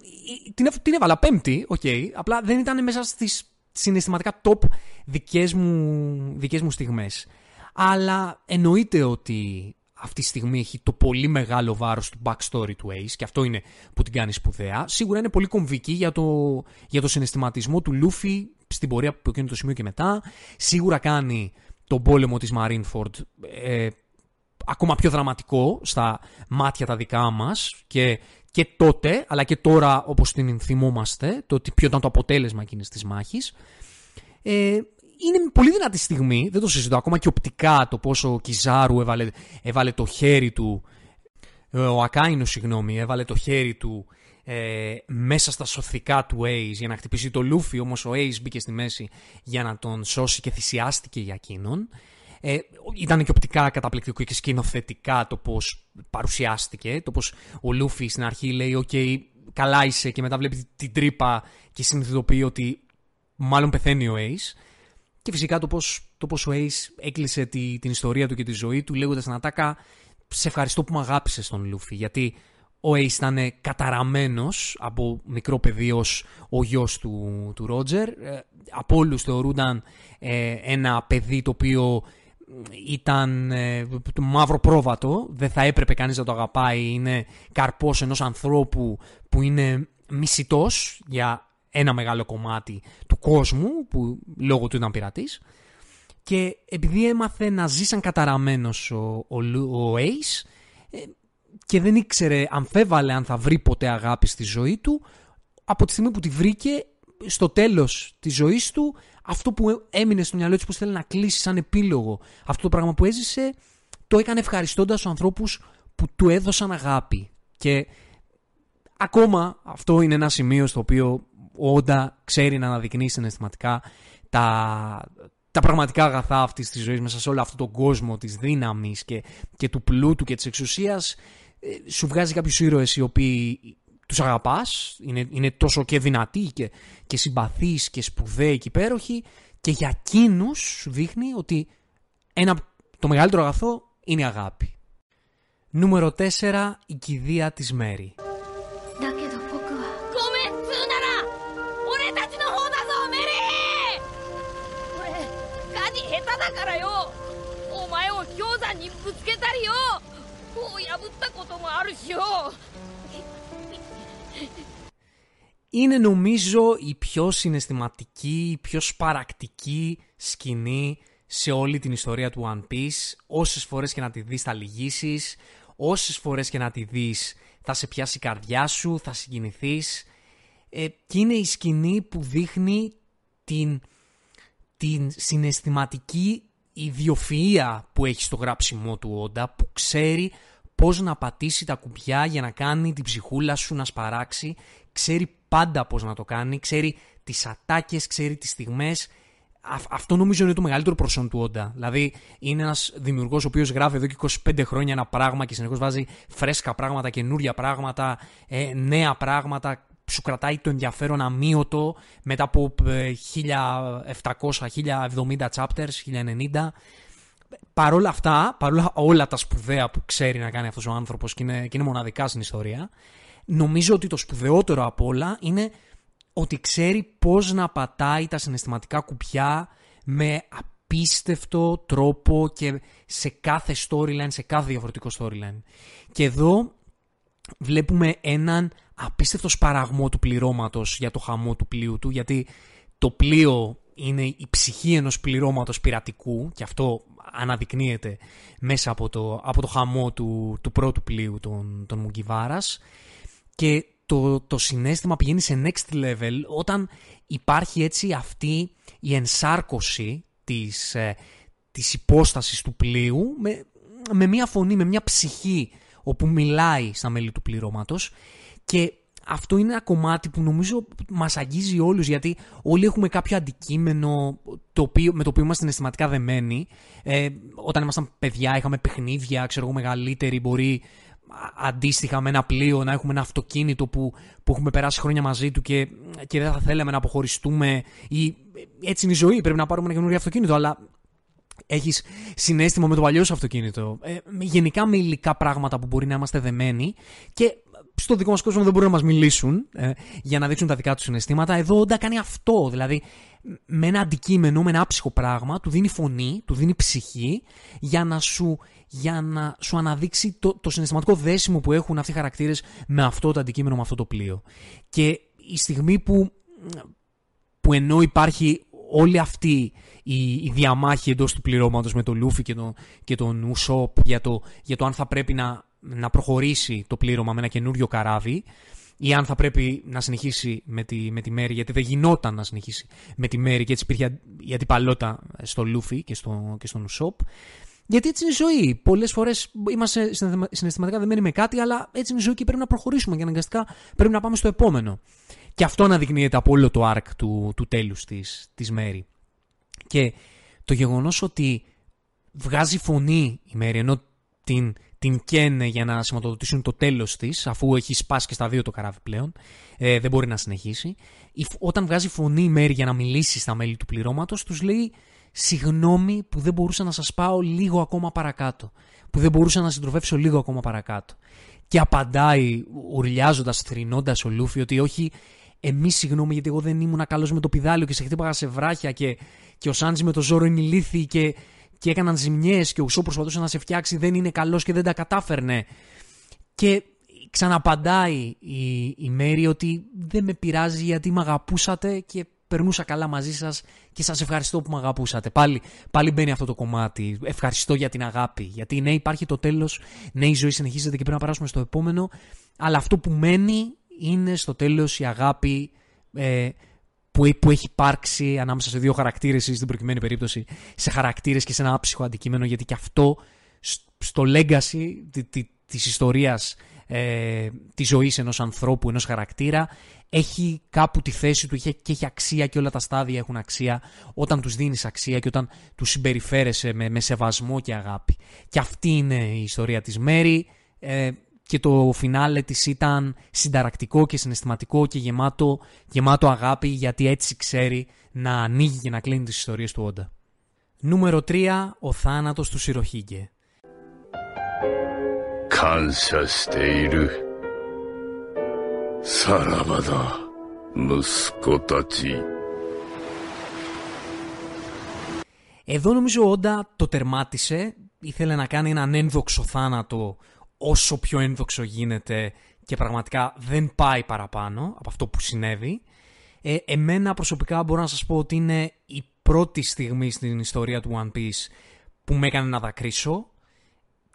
Την, την έβαλα πέμπτη, οκ, okay, απλά δεν ήταν μέσα στις συναισθηματικά top δικές μου, δικές μου στιγμές. Αλλά εννοείται ότι αυτή τη στιγμή έχει το πολύ μεγάλο βάρος του backstory του Ace και αυτό είναι που την κάνει σπουδαία. Σίγουρα είναι πολύ κομβική για το, για το συναισθηματισμό του Luffy στην πορεία από εκείνο το σημείο και μετά. Σίγουρα κάνει τον πόλεμο της Marineford ε, ακόμα πιο δραματικό στα μάτια τα δικά μας και, και τότε, αλλά και τώρα όπως την θυμόμαστε, το ποιο ήταν το αποτέλεσμα εκείνης της μάχης. Ε, είναι πολύ δυνατή στιγμή, δεν το συζητώ ακόμα και οπτικά το πόσο ο Κιζάρου έβαλε, έβαλε το χέρι του, ε, ο Ακάινος συγγνώμη, έβαλε το χέρι του ε, μέσα στα σωθικά του Ace για να χτυπήσει το Λούφι, όμως ο Ace μπήκε στη μέση για να τον σώσει και θυσιάστηκε για εκείνον. Ε, ήταν και οπτικά καταπληκτικό και σκηνοθετικά το πώς παρουσιάστηκε, το πώς ο Λούφι στην αρχή λέει «ΟΚ, καλά είσαι» και μετά βλέπει την τρύπα και συνειδητοποιεί ότι μάλλον πεθαίνει ο Ace. Και φυσικά το πώς, το πώς ο Ace έκλεισε τη, την ιστορία του και τη ζωή του λέγοντας στην ατάκα «Σε ευχαριστώ που με αγάπησες τον Λούφι» γιατί ο Ace ήταν καταραμένος από μικρό παιδί ως ο γιος του, του Ρότζερ. από όλους θεωρούνταν ε, ένα παιδί το οποίο ήταν ε, το μαύρο πρόβατο, δεν θα έπρεπε κανείς να το αγαπάει, είναι καρπός ενός ανθρώπου που είναι μισητός για ένα μεγάλο κομμάτι του κόσμου που λόγω του ήταν πειρατής. Και επειδή έμαθε να ζει σαν καταραμένος ο, ο, ο Ace ε, και δεν ήξερε, αμφέβαλε αν θα βρει ποτέ αγάπη στη ζωή του από τη στιγμή που τη βρήκε στο τέλος της ζωής του αυτό που έμεινε στο μυαλό της που θέλει να κλείσει σαν επίλογο αυτό το πράγμα που έζησε το έκανε ευχαριστώντας τους ανθρώπους που του έδωσαν αγάπη. Και ακόμα αυτό είναι ένα σημείο στο οποίο ο Όντα ξέρει να αναδεικνύει συναισθηματικά τα, τα πραγματικά αγαθά αυτής της ζωής μέσα σε όλο αυτόν τον κόσμο της δύναμης και, και του πλούτου και της εξουσίας. Ε, σου βγάζει κάποιους ήρωες οι οποίοι τους αγαπάς, είναι, είναι τόσο και δυνατοί και, και συμπαθείς και σπουδαίοι και υπέροχοι, και για εκείνους σου δείχνει ότι ένα, το μεγαλύτερο αγαθό είναι η αγάπη. Νούμερο 4. Η κηδεία της Μέρη. Είναι νομίζω η πιο συναισθηματική, η πιο σπαρακτική σκηνή σε όλη την ιστορία του One Piece. Όσες φορές και να τη δεις θα λυγίσεις, όσες φορές και να τη δεις θα σε πιάσει η καρδιά σου, θα συγκινηθείς. Ε, και είναι η σκηνή που δείχνει την, την συναισθηματική ιδιοφυΐα που έχει στο γράψιμό του Όντα, που ξέρει πώς να πατήσει τα κουμπιά για να κάνει την ψυχούλα σου να σπαράξει, ξέρει πάντα πώς να το κάνει, ξέρει τις ατάκες, ξέρει τις στιγμές. αυτό νομίζω είναι το μεγαλύτερο προσόν του Όντα. Δηλαδή είναι ένας δημιουργός ο οποίος γράφει εδώ και 25 χρόνια ένα πράγμα και συνεχώς βάζει φρέσκα πράγματα, καινούρια πράγματα, ε, νέα πράγματα, σου κρατάει το ενδιαφέρον αμύωτο μετά από 1700-1070 ε, chapters, 1090 παρόλα αυτά, παρόλα όλα τα σπουδαία που ξέρει να κάνει αυτός ο άνθρωπος και είναι, και είναι μοναδικά στην ιστορία, νομίζω ότι το σπουδαιότερο απ' όλα είναι ότι ξέρει πώς να πατάει τα συναισθηματικά κουπιά με απίστευτο τρόπο και σε κάθε storyline, σε κάθε διαφορετικό storyline. Και εδώ βλέπουμε έναν απίστευτος σπαραγμό του πληρώματος για το χαμό του πλοίου του, γιατί το πλοίο είναι η ψυχή ενός πληρώματος πειρατικού και αυτό αναδεικνύεται μέσα από το, από το χαμό του, του πρώτου πλοίου των, των Μουγκιβάρας και το, το συνέστημα πηγαίνει σε next level όταν υπάρχει έτσι αυτή η ενσάρκωση της, ε, της υπόστασης του πλοίου με, με μια φωνή, με μια ψυχή όπου μιλάει στα μέλη του πληρώματος και αυτό είναι ένα κομμάτι που νομίζω μας αγγίζει όλους γιατί όλοι έχουμε κάποιο αντικείμενο το οποίο, με το οποίο είμαστε συναισθηματικά δεμένοι. Ε, όταν ήμασταν παιδιά είχαμε παιχνίδια, ξέρω εγώ μεγαλύτεροι μπορεί αντίστοιχα με ένα πλοίο να έχουμε ένα αυτοκίνητο που, που έχουμε περάσει χρόνια μαζί του και, και δεν θα θέλαμε να αποχωριστούμε ή έτσι είναι η ζωή, πρέπει να πάρουμε ένα καινούργιο αυτοκίνητο αλλά έχεις συνέστημα με το παλιό σου αυτοκίνητο. Ε, γενικά με υλικά πράγματα που μπορεί να είμαστε δεμένοι και στο δικό μας κόσμο δεν μπορούν να μας μιλήσουν ε, για να δείξουν τα δικά τους συναισθήματα. Εδώ όντα κάνει αυτό. Δηλαδή, με ένα αντικείμενο, με ένα άψυχο πράγμα, του δίνει φωνή, του δίνει ψυχή για να σου, για να σου αναδείξει το, το συναισθηματικό δέσιμο που έχουν αυτοί οι χαρακτήρες με αυτό το αντικείμενο, με αυτό το πλοίο. Και η στιγμή που, που ενώ υπάρχει όλη αυτή η, η διαμάχη εντός του πληρώματος με τον Λούφι και τον, και τον Ουσόπ για το, για το αν θα πρέπει να να προχωρήσει το πλήρωμα με ένα καινούριο καράβι ή αν θα πρέπει να συνεχίσει με τη, με τη Μέρη, γιατί δεν γινόταν να συνεχίσει με τη Μέρη και έτσι υπήρχε η αντιπαλότητα στο Λούφι και, στο, και στον Ουσόπ. Γιατί έτσι είναι η ζωή. Πολλές φορές είμαστε συναισθηματικά δεμένοι με κάτι, αλλά έτσι είναι η ζωή και πρέπει να προχωρήσουμε και αναγκαστικά πρέπει να πάμε στο επόμενο. Και αυτό αναδεικνύεται από όλο το arc του, του τέλους της της Μέρη. Και το γεγονός ότι βγάζει φωνή η Μέρη, ενώ την την καίνε για να σηματοδοτήσουν το τέλος της, αφού έχει σπάσει και στα δύο το καράβι πλέον, ε, δεν μπορεί να συνεχίσει. Όταν βγάζει φωνή η Μέρη για να μιλήσει στα μέλη του πληρώματος, τους λέει «Συγγνώμη που δεν μπορούσα να σας πάω λίγο ακόμα παρακάτω, που δεν μπορούσα να συντροφεύσω λίγο ακόμα παρακάτω». Και απαντάει, ουρλιάζοντας, θρυνώντας ο Λούφι, ότι όχι, εμείς συγγνώμη γιατί εγώ δεν ήμουν καλός με το πιδάλιο και σε χτύπαγα σε βράχια και, και ο Σάντζι με το ζώρο είναι ηλίθι και και έκαναν ζημιές και ο Ουσό προσπαθούσε να σε φτιάξει δεν είναι καλός και δεν τα κατάφερνε. Και ξαναπαντάει η, η Μέρη ότι δεν με πειράζει γιατί με αγαπούσατε και περνούσα καλά μαζί σας και σας ευχαριστώ που με αγαπούσατε. Πάλι, πάλι μπαίνει αυτό το κομμάτι. Ευχαριστώ για την αγάπη. Γιατί ναι υπάρχει το τέλος, ναι η ζωή συνεχίζεται και πρέπει να περάσουμε στο επόμενο, αλλά αυτό που μένει είναι στο τέλος η αγάπη ε, που, που έχει υπάρξει ανάμεσα σε δύο χαρακτήρες ή στην προκειμένη περίπτωση σε χαρακτήρες και σε ένα άψυχο αντικείμενο γιατί και αυτό στο legacy της ιστορίας ε, της ζωής ενός ανθρώπου, ενός χαρακτήρα, έχει κάπου τη θέση του και έχει αξία και όλα τα στάδια έχουν αξία όταν τους δίνεις αξία και όταν τους συμπεριφέρεσαι με, με σεβασμό και αγάπη. Και αυτή είναι η ιστορία της Μέρη. Ε, και το φινάλε της ήταν συνταρακτικό και συναισθηματικό και γεμάτο, γεμάτο αγάπη γιατί έτσι ξέρει να ανοίγει και να κλείνει τις ιστορίες του Όντα. Νούμερο 3. Ο θάνατος του Σιροχίγκε. 感謝している。さらばだ、息子たち。Εδώ νομίζω ο Όντα το τερμάτισε, ήθελε να κάνει έναν ένδοξο θάνατο όσο πιο ένδοξο γίνεται και πραγματικά δεν πάει παραπάνω από αυτό που συνέβη. Ε, εμένα προσωπικά μπορώ να σας πω ότι είναι η πρώτη στιγμή στην ιστορία του One Piece που με έκανε να δακρύσω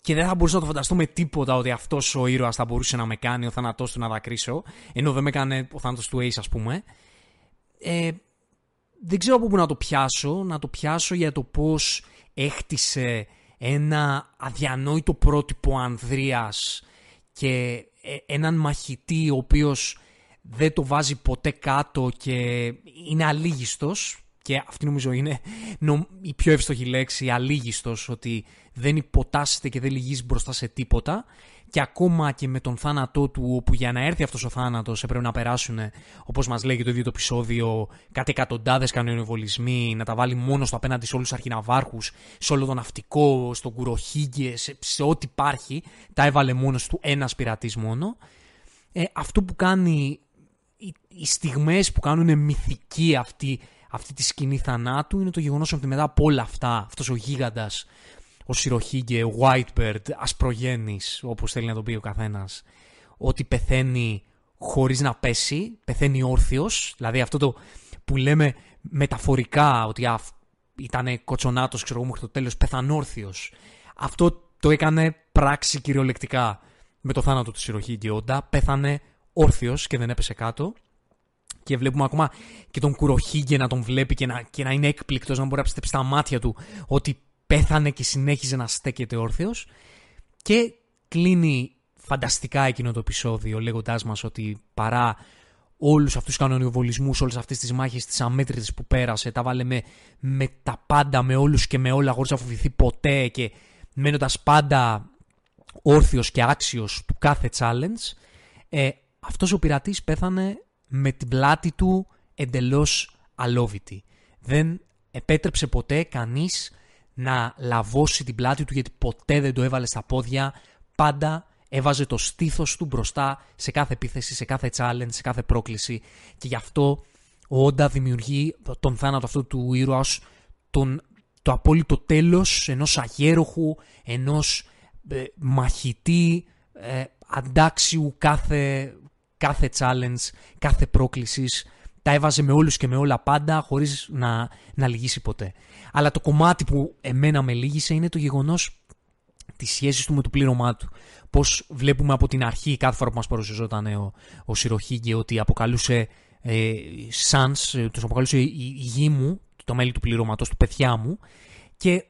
και δεν θα μπορούσα να το φανταστώ με τίποτα ότι αυτός ο ήρωας θα μπορούσε να με κάνει ο θάνατός του να δακρύσω. Ενώ δεν με έκανε ο θάνατος του Ace, ας πούμε. Ε, δεν ξέρω από πού να το πιάσω. Να το πιάσω για το πώς έχτισε ένα αδιανόητο πρότυπο Ανδρείας και ε, έναν μαχητή ο οποίος δεν το βάζει ποτέ κάτω και είναι αλήγιστος και αυτή νομίζω είναι η πιο εύστοχη λέξη, αλήγιστος, ότι δεν υποτάσσεται και δεν λυγίζει μπροστά σε τίποτα και ακόμα και με τον θάνατό του, όπου για να έρθει αυτός ο θάνατος έπρεπε να περάσουν, όπως μας λέγει το ίδιο το επεισόδιο, κάτι εκατοντάδες κανονιοβολισμοί, να τα βάλει μόνος στο απέναντι σε όλους τους αρχιναβάρχους, σε όλο το ναυτικό, στον κουροχίγκε, σε, σε ό,τι υπάρχει, τα έβαλε μόνος του ένας πειρατής μόνο. Ε, αυτό που κάνει, οι, οι στιγμές που κάνουν μυθική αυτή αυτή τη σκηνή θανάτου είναι το γεγονός ότι μετά από όλα αυτά, αυτός ο γίγαντας, ο Σιροχίγκε, ο Whitebird, ασπρογέννης, όπως θέλει να το πει ο καθένας, ότι πεθαίνει χωρίς να πέσει, πεθαίνει όρθιος. Δηλαδή αυτό το που λέμε μεταφορικά ότι ήταν κοτσονάτος, ξέρω εγώ, μέχρι το τέλος, πεθανόρθιο. Αυτό το έκανε πράξη κυριολεκτικά με το θάνατο του Σιροχίγκε. Όντα πέθανε όρθιος και δεν έπεσε κάτω και βλέπουμε ακόμα και τον Κουροχίγκε να τον βλέπει και να, και να είναι έκπληκτος, να μπορεί να πιστέψει στα μάτια του ότι πέθανε και συνέχιζε να στέκεται όρθιος και κλείνει φανταστικά εκείνο το επεισόδιο λέγοντάς μας ότι παρά όλους αυτούς τους κανονιοβολισμούς, όλες αυτές τις μάχες, τις αμέτρητες που πέρασε, τα βάλε με, με τα πάντα, με όλους και με όλα χωρίς να φοβηθεί ποτέ και μένοντας πάντα όρθιος και άξιος του κάθε challenge, ε, αυτός ο πειρατής πέθανε με την πλάτη του εντελώς αλόβητη. Δεν επέτρεψε ποτέ κανείς να λαβώσει την πλάτη του γιατί ποτέ δεν το έβαλε στα πόδια. Πάντα έβαζε το στήθος του μπροστά σε κάθε επίθεση, σε κάθε challenge, σε κάθε πρόκληση και γι' αυτό ο Όντα δημιουργεί τον θάνατο αυτού του ήρωα ως τον, το απόλυτο τέλος ενός αγέροχου, ενός ε, μαχητή ε, αντάξιου κάθε, κάθε challenge, κάθε πρόκλησης. Τα έβαζε με όλους και με όλα πάντα χωρίς να, να λυγίσει ποτέ. Αλλά το κομμάτι που εμένα με λύγησε είναι το γεγονός της σχέσης του με το πλήρωμά του. Πώς βλέπουμε από την αρχή, κάθε φορά που μας παρουσιαζόταν ο, ο Σιροχίγκε, ότι αποκαλούσε ε, Sans, ε, τους αποκαλούσε η, η, γη μου, το μέλη του πληρώματο, του παιδιά μου, και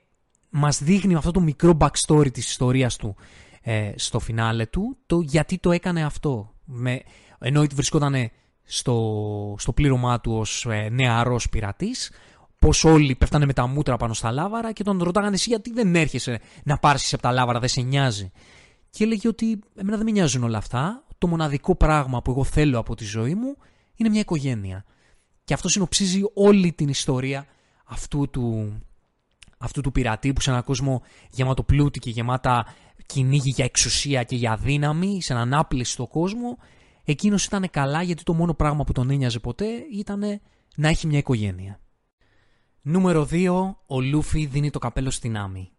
μας δείχνει αυτό το μικρό backstory της ιστορίας του ε, στο φινάλε του, το γιατί το έκανε αυτό με, ενώ βρισκόταν στο, στο πλήρωμά του ως ε, νεαρός πειρατής, πως όλοι πέφτανε με τα μούτρα πάνω στα λάβαρα και τον ρωτάγανε εσύ γιατί δεν έρχεσαι να πάρεις από τα λάβαρα, δεν σε νοιάζει; Και έλεγε ότι εμένα δεν με νοιάζουν όλα αυτά, το μοναδικό πράγμα που εγώ θέλω από τη ζωή μου είναι μια οικογένεια. Και αυτό συνοψίζει όλη την ιστορία αυτού του, αυτού του πειρατή που σε έναν κόσμο γεμάτο πλούτη και γεμάτα κυνήγι για εξουσία και για δύναμη, σε έναν άπλιστο κόσμο, εκείνος ήταν καλά γιατί το μόνο πράγμα που τον ένοιαζε ποτέ ήταν να έχει μια οικογένεια. Νούμερο 2. Ο Λούφι δίνει το καπέλο στην Άμι.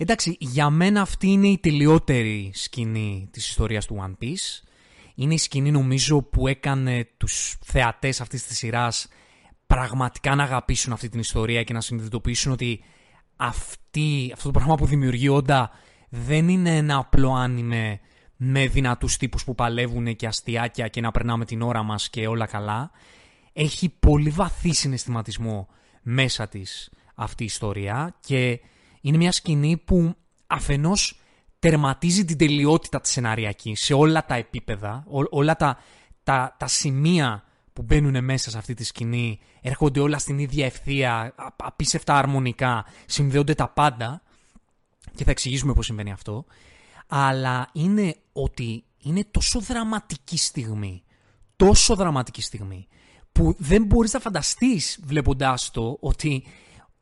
Εντάξει, για μένα αυτή είναι η τελειότερη σκηνή της ιστορίας του One Piece. Είναι η σκηνή νομίζω που έκανε τους θεατές αυτής της σειράς πραγματικά να αγαπήσουν αυτή την ιστορία και να συνειδητοποιήσουν ότι αυτή, αυτό το πράγμα που δημιουργεί όντα δεν είναι ένα απλό άνιμε με δυνατούς τύπους που παλεύουν και αστιάκια και να περνάμε την ώρα μας και όλα καλά. Έχει πολύ βαθύ συναισθηματισμό μέσα της αυτή η ιστορία και είναι μια σκηνή που αφενός τερματίζει την τελειότητα της σεναριακής σε όλα τα επίπεδα, όλα τα, τα, τα σημεία που μπαίνουν μέσα σε αυτή τη σκηνή έρχονται όλα στην ίδια ευθεία, απίστευτα αρμονικά, συνδέονται τα πάντα και θα εξηγήσουμε πώς συμβαίνει αυτό, αλλά είναι ότι είναι τόσο δραματική στιγμή, τόσο δραματική στιγμή, που δεν μπορείς να φανταστείς βλέποντάς το ότι,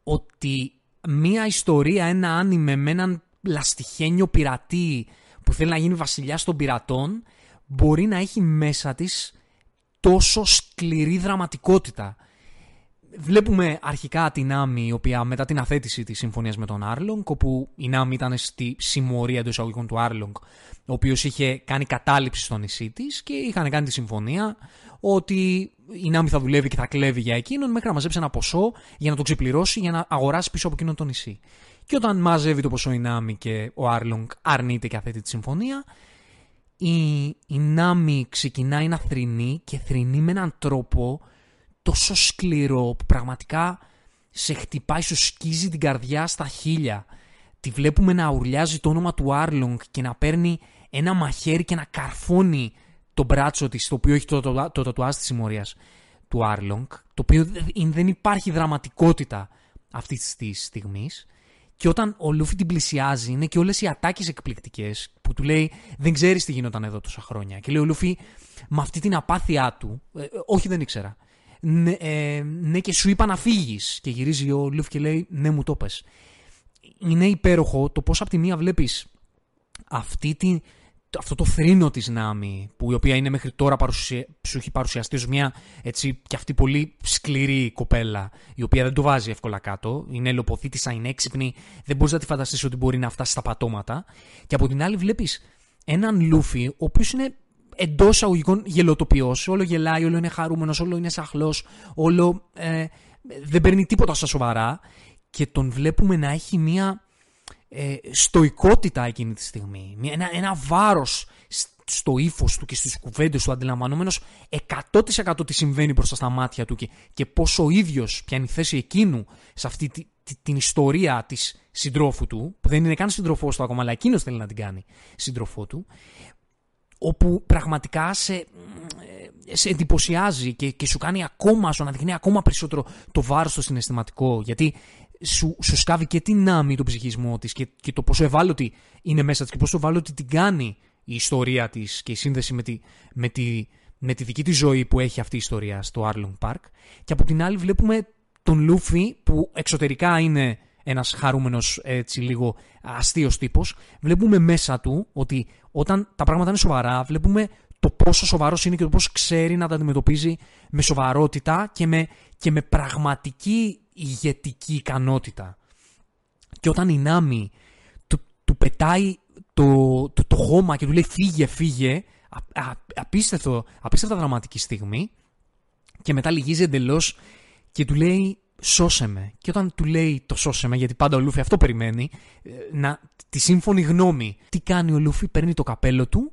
ότι μία ιστορία, ένα άνιμε με έναν λαστιχένιο πειρατή που θέλει να γίνει βασιλιάς των πειρατών μπορεί να έχει μέσα της τόσο σκληρή δραματικότητα. Βλέπουμε αρχικά την Άμι, η οποία μετά την αθέτηση της συμφωνίας με τον Άρλονγκ, όπου η Νάμι ήταν στη συμμορία εντός εισαγωγικών του Άρλονγκ, ο οποίος είχε κάνει κατάληψη στο νησί της και είχαν κάνει τη συμφωνία ότι η Νάμι θα δουλεύει και θα κλέβει για εκείνον μέχρι να μαζέψει ένα ποσό για να το ξεπληρώσει για να αγοράσει πίσω από εκείνον το νησί. Και όταν μαζεύει το ποσό η Νάμι και ο Άρλονγκ αρνείται και αθέτει τη συμφωνία, η, η Νάμι ξεκινάει να θρυνεί και θρυνεί με έναν τρόπο τόσο σκληρό που πραγματικά σε χτυπάει, σου σκίζει την καρδιά στα χίλια. Τη βλέπουμε να ουρλιάζει το όνομα του Άρλονγκ και να παίρνει ένα μαχαίρι και να καρφώνει το μπράτσο της, το οποίο έχει το, το, το, το, της συμμορίας του Άρλονγκ, το οποίο δεν υπάρχει δραματικότητα αυτής της στιγμής. Και όταν ο Λούφι την πλησιάζει, είναι και όλες οι ατάκες εκπληκτικές που του λέει Δεν ξέρεις τι γινόταν εδώ τόσα χρόνια. Και λέει ο Λούφι, με αυτή την απάθειά του, ε, ε, Όχι, δεν ήξερα. Ναι, ε, ναι, και σου είπα να φύγεις. Και γυρίζει ο Λούφι και λέει Ναι, μου το πες. Είναι υπέροχο το πώς από τη μία βλέπεις αυτή τη, αυτό το θρήνο της Νάμι, που η οποία είναι μέχρι τώρα παρουσια... σου έχει παρουσιαστεί ως μια έτσι και αυτή πολύ σκληρή κοπέλα, η οποία δεν το βάζει εύκολα κάτω, είναι ελοποθήτησα, είναι έξυπνη, δεν μπορείς να τη φανταστείς ότι μπορεί να φτάσει στα πατώματα. Και από την άλλη βλέπεις έναν Λούφι, ο οποίος είναι εντός αγωγικών γελοτοποιός. Όλο γελάει, όλο είναι χαρούμενος, όλο είναι σαχλός, όλο ε, δεν παίρνει τίποτα στα σοβαρά. Και τον βλέπουμε να έχει μια ε, στοικότητα εκείνη τη στιγμή. Ένα, ένα βάρος στο ύφος του και στις κουβέντες του αντιλαμβανόμενος 100% τι συμβαίνει μπροστά στα μάτια του και, και πόσο ο ίδιος πιάνει θέση εκείνου σε αυτή τη, την ιστορία της συντρόφου του, που δεν είναι καν συντροφός του ακόμα, αλλά εκείνος θέλει να την κάνει συντροφό του, όπου πραγματικά σε, ε, σε εντυπωσιάζει και, και σου κάνει ακόμα, σου αναδεικνύει ακόμα περισσότερο το βάρος στο συναισθηματικό, γιατί σου, σου σκάβει και την άμυ του ψυχισμό της και, και το πόσο ευάλωτη είναι μέσα της και πόσο ευάλωτη την κάνει η ιστορία της και η σύνδεση με τη, με τη, με τη δική της ζωή που έχει αυτή η ιστορία στο Arlong Park. Και από την άλλη βλέπουμε τον Λούφι που εξωτερικά είναι ένας χαρούμενος έτσι λίγο αστείος τύπος. Βλέπουμε μέσα του ότι όταν τα πράγματα είναι σοβαρά βλέπουμε το πόσο σοβαρός είναι και το πόσο ξέρει να τα αντιμετωπίζει με σοβαρότητα και με, και με πραγματική ηγετική ικανότητα. Και όταν η Νάμι του, του πετάει το, το, το χώμα και του λέει φύγε, φύγε, α, α, απίστευτο, απίστευτα δραματική στιγμή και μετά λυγίζει εντελώς και του λέει σώσε με. Και όταν του λέει το σώσε με, γιατί πάντα ο Λούφι αυτό περιμένει, ε, να, τη σύμφωνη γνώμη. Τι κάνει ο Λούφι, παίρνει το καπέλο του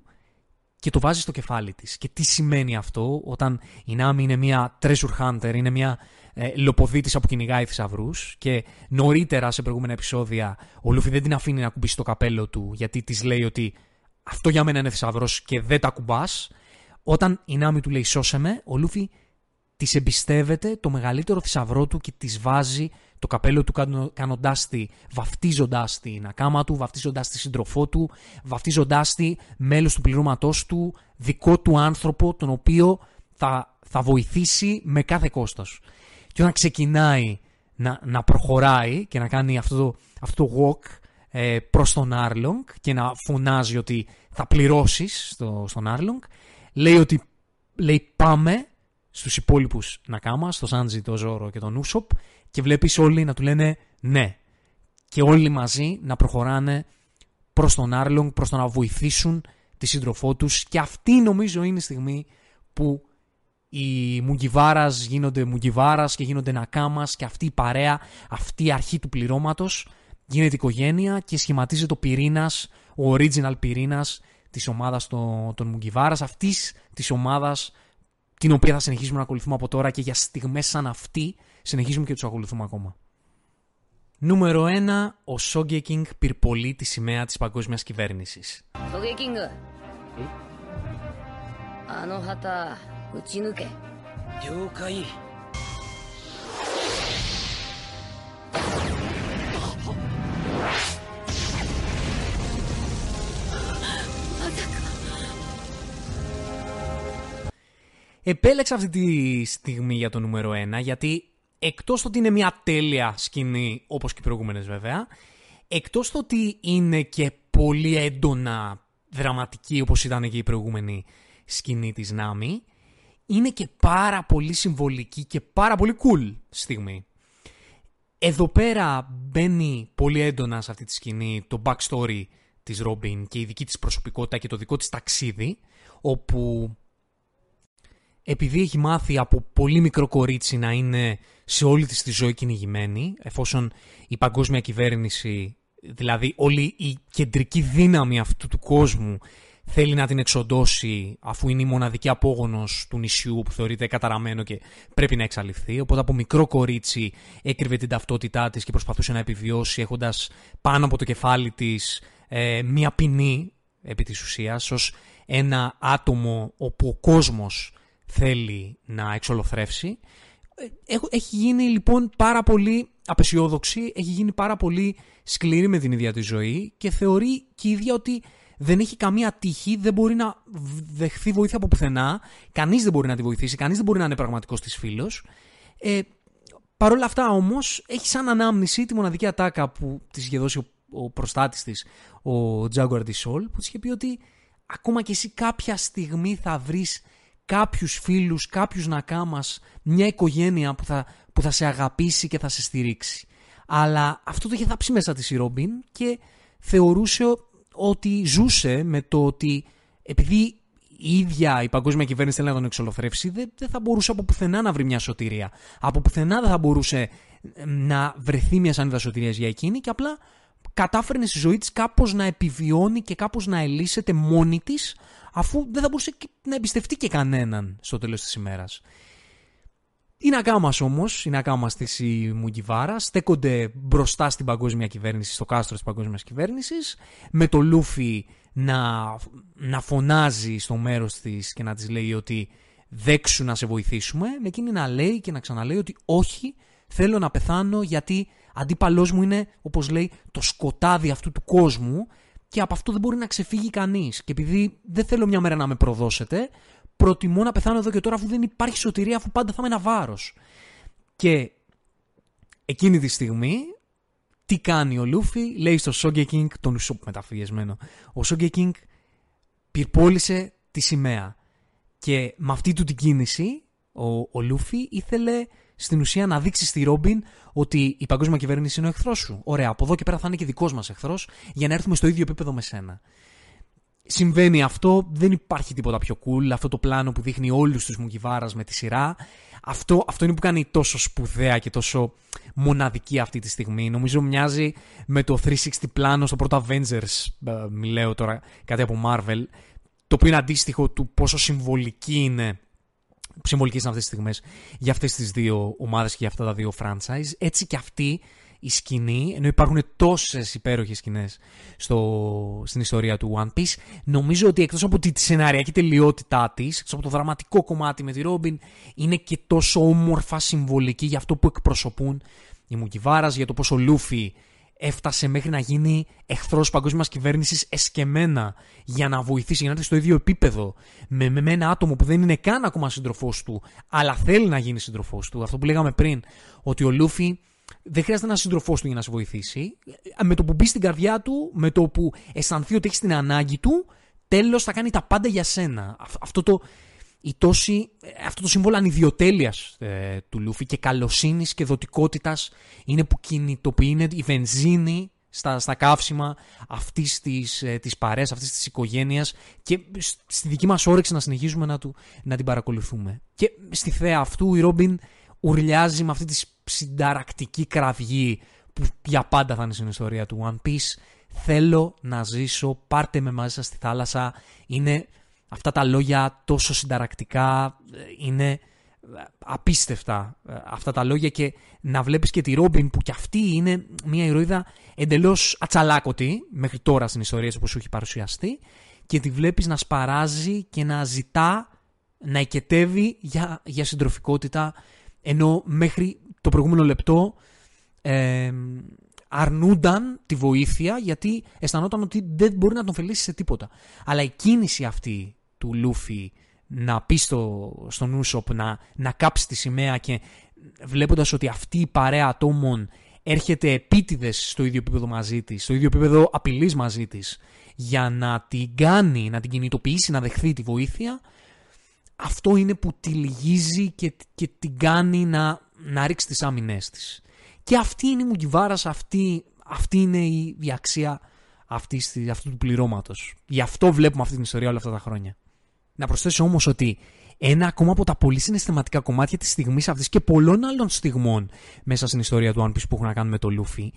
και το βάζεις στο κεφάλι της. Και τι σημαίνει αυτό όταν η Νάμι είναι μια treasure hunter, είναι μια ε, λοποδίτησα που κυνηγάει θησαυρούς. Και νωρίτερα σε προηγούμενα επεισόδια ο Λούφι δεν την αφήνει να κουμπίσει το καπέλο του γιατί της λέει ότι αυτό για μένα είναι θησαυρός και δεν τα κουμπάς. Όταν η Νάμι του λέει σώσε με, ο Λούφι της εμπιστεύεται το μεγαλύτερο θησαυρό του και της βάζει το καπέλο του κάνοντάς τη, βαφτίζοντάς την ακάμα του, βαφτίζοντάς τη σύντροφό του, βαφτίζοντάς τη μέλος του πληρώματός του, δικό του άνθρωπο, τον οποίο θα, θα βοηθήσει με κάθε κόστος. Και όταν ξεκινάει να, να προχωράει και να κάνει αυτό το, αυτό το walk ε, προς τον Άρλονγκ και να φωνάζει ότι θα πληρώσεις στο, στον Άρλονγκ, λέει ότι λέει πάμε στους υπόλοιπους Νακάμα, στο Σάντζι, το Ζόρο και τον Ούσοπ και βλέπεις όλοι να του λένε ναι. Και όλοι μαζί να προχωράνε προς τον Άρλονγκ, προς το να βοηθήσουν τη σύντροφό τους και αυτή νομίζω είναι η στιγμή που οι Μουγκιβάρας γίνονται Μουγκιβάρας και γίνονται Νακάμας και αυτή η παρέα, αυτή η αρχή του πληρώματος γίνεται οικογένεια και σχηματίζεται ο πυρήνας, ο original πυρήνας της ομάδας των, των Μουγκιγουάρας, αυτής της ομάδας την οποία θα συνεχίσουμε να ακολουθούμε από τώρα και για στιγμές σαν αυτή συνεχίζουμε και τους ακολουθούμε ακόμα. Νούμερο 1. Ο Σόγκεκινγκ πυρπολεί τη σημαία της παγκόσμιας κυβέρνησης. Σόγκεκινγκ. Επέλεξα αυτή τη στιγμή για το νούμερο 1 γιατί εκτός ότι είναι μια τέλεια σκηνή όπως και οι προηγούμενες βέβαια εκτός ότι είναι και πολύ έντονα δραματική όπως ήταν και η προηγούμενη σκηνή της Νάμι είναι και πάρα πολύ συμβολική και πάρα πολύ cool στιγμή. Εδώ πέρα μπαίνει πολύ έντονα σε αυτή τη σκηνή το backstory της Ρόμπιν και η δική της προσωπικότητα και το δικό της ταξίδι όπου επειδή έχει μάθει από πολύ μικρό κορίτσι να είναι σε όλη της τη ζωή κυνηγημένη, εφόσον η παγκόσμια κυβέρνηση, δηλαδή όλη η κεντρική δύναμη αυτού του κόσμου θέλει να την εξοντώσει αφού είναι η μοναδική απόγονος του νησιού που θεωρείται καταραμένο και πρέπει να εξαλειφθεί. Οπότε από μικρό κορίτσι έκρυβε την ταυτότητά της και προσπαθούσε να επιβιώσει έχοντας πάνω από το κεφάλι της ε, μία ποινή επί της ουσίας ως ένα άτομο όπου ο κόσμος θέλει να εξολοθρεύσει. Ε, έχει γίνει λοιπόν πάρα πολύ απεσιόδοξη, έχει γίνει πάρα πολύ σκληρή με την ίδια τη ζωή και θεωρεί και η ίδια ότι δεν έχει καμία τύχη, δεν μπορεί να δεχθεί βοήθεια από πουθενά, κανείς δεν μπορεί να τη βοηθήσει, κανείς δεν μπορεί να είναι πραγματικός της φίλος. Ε, Παρ' όλα αυτά όμως έχει σαν ανάμνηση τη μοναδική ατάκα που της είχε δώσει ο, ο προστάτης της, ο Jaguar Soul, που της είχε πει ότι ακόμα και εσύ κάποια στιγμή θα βρεις κάποιους φίλους, κάποιους νακάμας, μια οικογένεια που θα, που θα σε αγαπήσει και θα σε στηρίξει. Αλλά αυτό το είχε θάψει μέσα της η Ρόμπιν και θεωρούσε ότι ζούσε με το ότι επειδή η ίδια η παγκόσμια κυβέρνηση θέλει να τον εξολοθρεύσει, δεν, δεν θα μπορούσε από πουθενά να βρει μια σωτηρία. Από πουθενά δεν θα μπορούσε να βρεθεί μια σανίδα σωτηρίας για εκείνη και απλά κατάφερνε στη ζωή της κάπως να επιβιώνει και κάπως να ελίσσεται μόνη της αφού δεν θα μπορούσε να εμπιστευτεί και κανέναν στο τέλος της ημέρας. Οι Νακάμα όμως, οι Νακάμα της Μουγκιβάρα, στέκονται μπροστά στην παγκόσμια κυβέρνηση, στο κάστρο της παγκόσμιας κυβέρνησης, με το Λούφι να, να φωνάζει στο μέρος της και να της λέει ότι δέξου να σε βοηθήσουμε, με εκείνη να λέει και να ξαναλέει ότι όχι, θέλω να πεθάνω γιατί αντίπαλός μου είναι, όπως λέει, το σκοτάδι αυτού του κόσμου και από αυτό δεν μπορεί να ξεφύγει κανείς. Και επειδή δεν θέλω μια μέρα να με προδώσετε, προτιμώ να πεθάνω εδώ και τώρα αφού δεν υπάρχει σωτηρία, αφού πάντα θα είμαι ένα βάρος. Και εκείνη τη στιγμή, τι κάνει ο Λούφι, λέει στο Σόγκε Κίνγκ, τον Ουσόπ μεταφυγεσμένο, ο Σόγκε Κίνγκ πυρπόλησε τη σημαία. Και με αυτή του την κίνηση, ο, ο Λούφι ήθελε στην ουσία να δείξεις στη Ρόμπιν ότι η παγκόσμια κυβέρνηση είναι ο εχθρός σου. Ωραία, από εδώ και πέρα θα είναι και δικός μας εχθρός για να έρθουμε στο ίδιο επίπεδο με σένα. Συμβαίνει αυτό, δεν υπάρχει τίποτα πιο cool. Αυτό το πλάνο που δείχνει όλους τους Μουγκιβάρα με τη σειρά. Αυτό, αυτό είναι που κάνει τόσο σπουδαία και τόσο μοναδική αυτή τη στιγμή. Νομίζω μοιάζει με το 360 πλάνο στο πρώτο Avengers. Ε, μιλάω τώρα κάτι από Marvel. Το οποίο είναι αντίστοιχο του πόσο συμβολική είναι συμβολικέ είναι αυτές τις στιγμές για αυτές τις δύο ομάδες και για αυτά τα δύο franchise. Έτσι και αυτή η σκηνή, ενώ υπάρχουν τόσες υπέροχες σκηνές στην ιστορία του One Piece, νομίζω ότι εκτός από τη σεναριακή τελειότητά της, εκτός από το δραματικό κομμάτι με τη Robin, είναι και τόσο όμορφα συμβολική για αυτό που εκπροσωπούν η Μουκιβάρας, για το πόσο ο Λούφι έφτασε μέχρι να γίνει εχθρός παγκόσμιας κυβέρνησης εσκεμένα για να βοηθήσει, για να έρθει στο ίδιο επίπεδο με, με ένα άτομο που δεν είναι καν ακόμα σύντροφός του, αλλά θέλει να γίνει σύντροφός του. Αυτό που λέγαμε πριν, ότι ο Λούφι δεν χρειάζεται να σύντροφός του για να σε βοηθήσει. Με το που μπει στην καρδιά του, με το που αισθανθεί ότι έχει την ανάγκη του, τέλος θα κάνει τα πάντα για σένα. Αυτό το, η τόση, αυτό το σύμβολο ανιδιοτέλειας ε, του Λούφι και καλοσύνης και δοτικότητας είναι που κινητοποιεί είναι η βενζίνη στα, στα καύσιμα αυτής της, ε, της παρέας, αυτής της οικογένειας και στη δική μας όρεξη να συνεχίζουμε να, του, να την παρακολουθούμε. Και στη θέα αυτού η Ρόμπιν ουρλιάζει με αυτή τη συνταρακτική κραυγή που για πάντα θα είναι στην ιστορία του One Piece. Θέλω να ζήσω, πάρτε με μαζί σας στη θάλασσα. Είναι αυτά τα λόγια τόσο συνταρακτικά, ε, είναι ε, απίστευτα ε, αυτά τα λόγια και να βλέπεις και τη Ρόμπιν που κι αυτή είναι μια ηρωίδα εντελώς ατσαλάκωτη μέχρι τώρα στην ιστορία όπως σου έχει παρουσιαστεί και τη βλέπεις να σπαράζει και να ζητά να οικετεύει για, για συντροφικότητα ενώ μέχρι το προηγούμενο λεπτό ε, αρνούνταν τη βοήθεια γιατί αισθανόταν ότι δεν μπορεί να τον φελήσει σε τίποτα. Αλλά η κίνηση αυτή του Λούφι να πει στο, στον Ούσοπ να, να κάψει τη σημαία και βλέποντας ότι αυτή η παρέα ατόμων έρχεται επίτηδες στο ίδιο επίπεδο μαζί της, στο ίδιο επίπεδο απειλής μαζί της, για να την κάνει, να την κινητοποιήσει, να δεχθεί τη βοήθεια, αυτό είναι που τη λυγίζει και, και την κάνει να, να ρίξει τις άμυνές της. Και αυτή είναι η Μουγκιβάρας, αυτή, αυτή είναι η, η αξία αυτής, αυτού του πληρώματος. Γι' αυτό βλέπουμε αυτή την ιστορία όλα αυτά τα χρόνια. Να προσθέσω όμως ότι ένα ακόμα από τα πολύ συναισθηματικά κομμάτια της στιγμής αυτής και πολλών άλλων στιγμών μέσα στην ιστορία του One Piece που έχουν να κάνουν με το Λούφι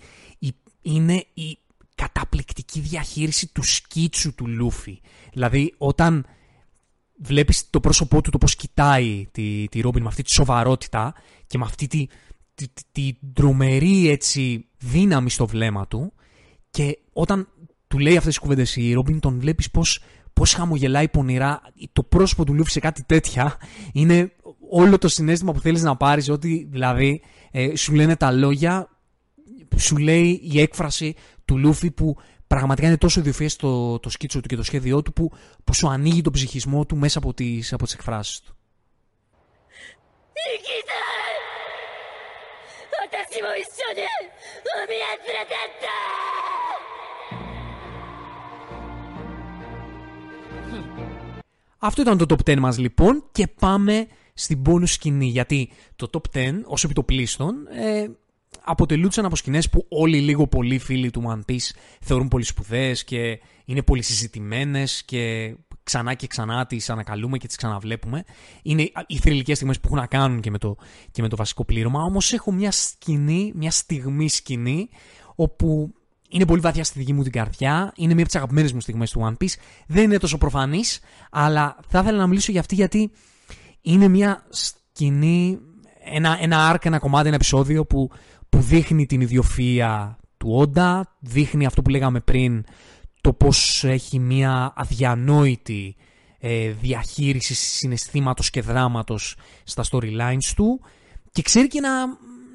είναι η καταπληκτική διαχείριση του σκίτσου του Λούφι. Δηλαδή όταν βλέπεις το πρόσωπό του το πώς κοιτάει τη, τη Ρόμπιν με αυτή τη σοβαρότητα και με αυτή τη, τη, τη, τρομερή έτσι δύναμη στο βλέμμα του και όταν του λέει αυτές τις κουβέντες η Ρόμπιν τον βλέπεις πως, πως χαμογελάει πονηρά το πρόσωπο του Λούφι σε κάτι τέτοια είναι όλο το συνέστημα που θέλεις να πάρεις ότι δηλαδή ε, σου λένε τα λόγια σου λέει η έκφραση του Λούφι που πραγματικά είναι τόσο ιδιοφυές το, το σκίτσο του και το σχέδιό του που, που σου ανοίγει τον ψυχισμό του μέσα από τις, από τις εκφράσεις του. Αυτό ήταν το top 10 μας λοιπόν και πάμε στην bonus σκηνή γιατί το top 10 ως επιτοπλίστων ε, αποτελούνταν από σκηνές που όλοι λίγο πολύ φίλοι του One Piece θεωρούν πολύ σπουδαίες και είναι πολύ συζητημένες και ξανά και ξανά τις ανακαλούμε και τις ξαναβλέπουμε. Είναι οι θρηλυκές στιγμές που έχουν να κάνουν και με το, και με το βασικό πλήρωμα. Όμως έχω μια σκηνή, μια στιγμή σκηνή, όπου είναι πολύ βαθιά στη δική μου την καρδιά. Είναι μία από τις αγαπημένες μου στιγμές του One Piece. Δεν είναι τόσο προφανής, αλλά θα ήθελα να μιλήσω για αυτή γιατί είναι μια σκηνή, ένα, ένα arc, ένα κομμάτι, ένα επεισόδιο που που δείχνει την ιδιοφυΐα του Όντα, δείχνει αυτό που λέγαμε πριν, το πώς έχει μια αδιανόητη ε, διαχείριση συναισθήματος και δράματος στα storylines του και ξέρει και να,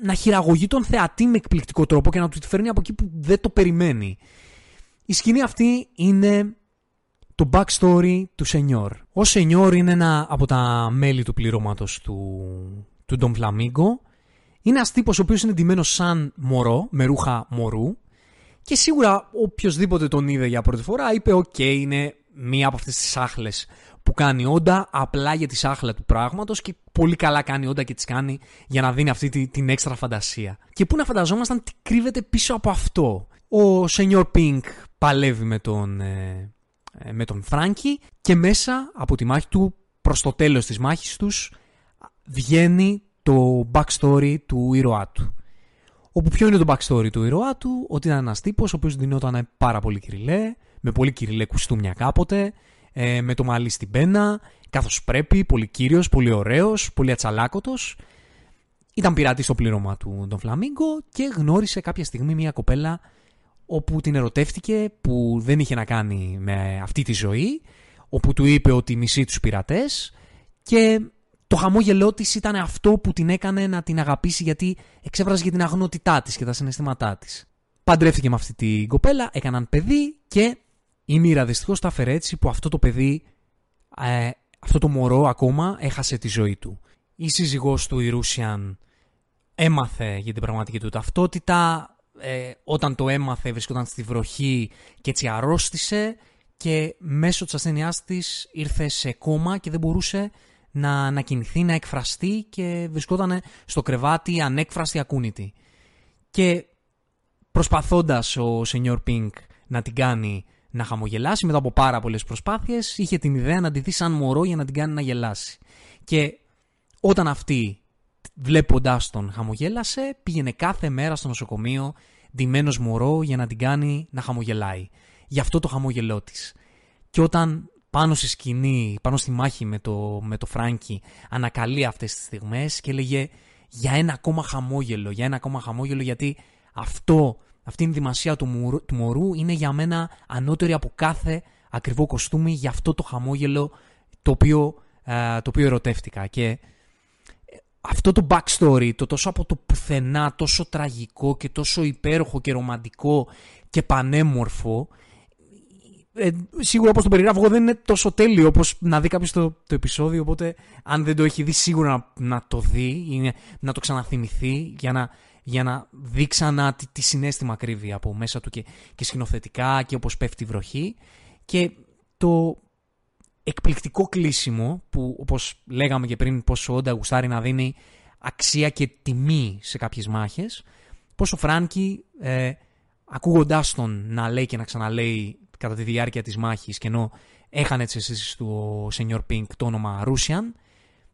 να χειραγωγεί τον θεατή με εκπληκτικό τρόπο και να τους τη φέρνει από εκεί που δεν το περιμένει. Η σκηνή αυτή είναι το backstory του Σενιόρ. Ο Σενιόρ είναι ένα από τα μέλη του πληρώματος του, του Doflamingo είναι ένας τύπος ο οποίος είναι ντυμένος σαν μωρό, με ρούχα μωρού. Και σίγουρα οποιοδήποτε τον είδε για πρώτη φορά είπε: Οκ, είναι μία από αυτές τις σάχλες που κάνει ο Oda απλά για τη σάχλα του πράγματος και πολύ καλά κάνει ο Oda και τις κάνει για να δίνει αυτή την έξτρα φαντασία. Και πού να φανταζόμασταν τι κρύβεται πίσω από αυτό. Ο Σενιόρ Πίνκ παλεύει με τον, ε, ε, με τον Φράγκη και μέσα από τη μάχη του προς το τέλος της μάχης τους βγαίνει το backstory του ήρωά του. Όπου ποιο είναι το backstory του ήρωά του, ότι ήταν ένας τύπος ο οποίος δινόταν πάρα πολύ κυριλέ, με πολύ κυριλέ κουστούμια κάποτε, ε, με το μαλλί στην πένα, καθώς πρέπει, πολύ κύριος, πολύ ωραίος, πολύ ατσαλάκωτος. Ήταν πειράτη στο πλήρωμα του τον Φλαμίγκο και γνώρισε κάποια στιγμή μια κοπέλα όπου την ερωτεύτηκε που δεν είχε να κάνει με αυτή τη ζωή, όπου του είπε ότι μισεί τους πειρατές και το χαμόγελό της ήταν αυτό που την έκανε να την αγαπήσει γιατί εξέφραζε για την αγνότητά της και τα συναισθήματά της. Παντρεύτηκε με αυτή την κοπέλα, έκαναν παιδί και η μοίρα δυστυχώ τα έφερε έτσι που αυτό το παιδί, ε, αυτό το μωρό ακόμα έχασε τη ζωή του. Η σύζυγός του η Ρούσιαν έμαθε για την πραγματική του ταυτότητα, ε, όταν το έμαθε βρισκόταν στη βροχή και έτσι αρρώστησε και μέσω της ασθένειάς της ήρθε σε κόμμα και δεν μπορούσε να, να κινηθεί, να εκφραστεί και βρισκόταν στο κρεβάτι ανέκφραστη ακούνητη. Και προσπαθώντας ο Σενιόρ Πίνκ να την κάνει να χαμογελάσει μετά από πάρα πολλές προσπάθειες, είχε την ιδέα να τη δει σαν μωρό για να την κάνει να γελάσει. Και όταν αυτή βλέποντάς τον χαμογέλασε, πήγαινε κάθε μέρα στο νοσοκομείο ντυμένος μωρό για να την κάνει να χαμογελάει. Γι' αυτό το χαμόγελό της. Και όταν πάνω στη σκηνή, πάνω στη μάχη με το, με το Φράγκι, ανακαλεί αυτές τις στιγμές και έλεγε για ένα ακόμα χαμόγελο, για ένα ακόμα χαμόγελο γιατί αυτό, αυτή η δημασία του, μωρού, του μωρού είναι για μένα ανώτερη από κάθε ακριβό κοστούμι για αυτό το χαμόγελο το οποίο, ε, το οποίο ερωτεύτηκα. Και ε, αυτό το backstory, το τόσο από το πουθενά, τόσο τραγικό και τόσο υπέροχο και ρομαντικό και πανέμορφο, ε, σίγουρα όπως το περιγράφω εγώ δεν είναι τόσο τέλειο όπως να δει κάποιος το, το επεισόδιο οπότε αν δεν το έχει δει σίγουρα να, να το δει ή να το ξαναθυμηθεί για να, για να δει ξανά τι, τι συνέστημα κρύβει από μέσα του και, και σκηνοθετικά και όπως πέφτει η βροχή. Και το εκπληκτικό κλείσιμο που όπως λέγαμε και πριν πόσο όντα γουστάρει να δίνει αξία και τιμή σε κάποιες μάχες πόσο Φράνκι ε, ακούγοντάς τον να λέει και να ξαναλέει κατά τη διάρκεια της μάχης και ενώ έχανε τις αισθήσεις του ο Σενιόρ Πίνκ το όνομα Ρούσιαν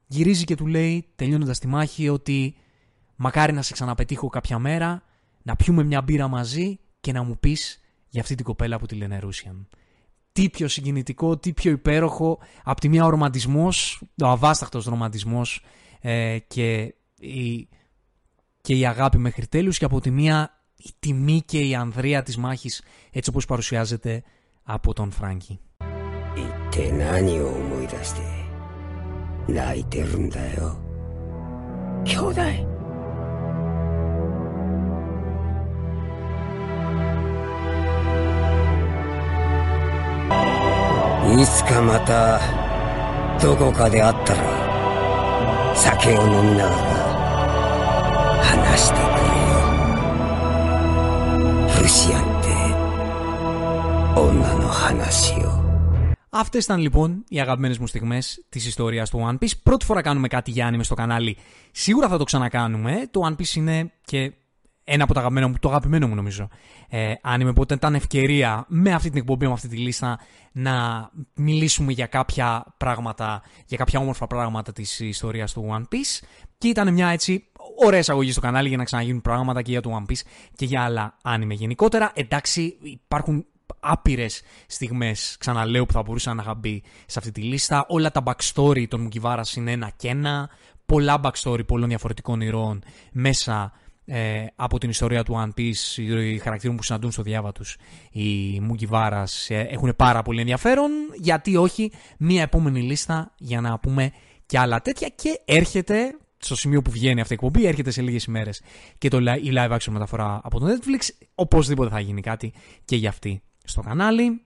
γυρίζει και του λέει τελειώνοντας τη μάχη ότι μακάρι να σε ξαναπετύχω κάποια μέρα να πιούμε μια μπύρα μαζί και να μου πεις για αυτή την κοπέλα που τη λένε Ρούσιαν. Τι πιο συγκινητικό, τι πιο υπέροχο, από τη μία ο ρομαντισμός, ο αβάσταχτος ρομαντισμός ε, και, η, και η αγάπη μέχρι τέλους και από τη μία η τιμή και η ανδρεία της μάχης έτσι όπως παρουσιάζεται από τον Φράγκη. 一体何を思い出して泣いてるんだよ兄弟 いつかまたどこかで会ったら酒を飲みながら話してくれよルシアン Αυτέ ήταν λοιπόν οι αγαπημένε μου στιγμέ τη ιστορία του One Piece. Πρώτη φορά κάνουμε κάτι για άνιμε στο κανάλι. Σίγουρα θα το ξανακάνουμε. Το One Piece είναι και ένα από τα αγαπημένα μου, το αγαπημένο μου νομίζω. Ε, άνιμε, οπότε ήταν ευκαιρία με αυτή την εκπομπή, με αυτή τη λίστα, να μιλήσουμε για κάποια πράγματα, για κάποια όμορφα πράγματα της ιστορίας του One Piece. Και ήταν μια έτσι ωραία εισαγωγή στο κανάλι για να ξαναγίνουν πράγματα και για το One Piece και για άλλα άνιμε γενικότερα. Εντάξει, υπάρχουν άπειρες στιγμές, ξαναλέω, που θα μπορούσαν να είχαν μπει σε αυτή τη λίστα. Όλα τα backstory των Μουκιβάρα είναι ένα και ένα. Πολλά backstory πολλών διαφορετικών ηρώων μέσα ε, από την ιστορία του One Piece. Οι χαρακτήρων που συναντούν στο διάβα τους οι Μουκιβάρα ε, έχουν πάρα πολύ ενδιαφέρον. Γιατί όχι, μία επόμενη λίστα για να πούμε και άλλα τέτοια. Και έρχεται στο σημείο που βγαίνει αυτή η εκπομπή, έρχεται σε λίγες ημέρες και το, η live action μεταφορά από το Netflix. Οπωσδήποτε θα γίνει κάτι και για αυτή στο κανάλι.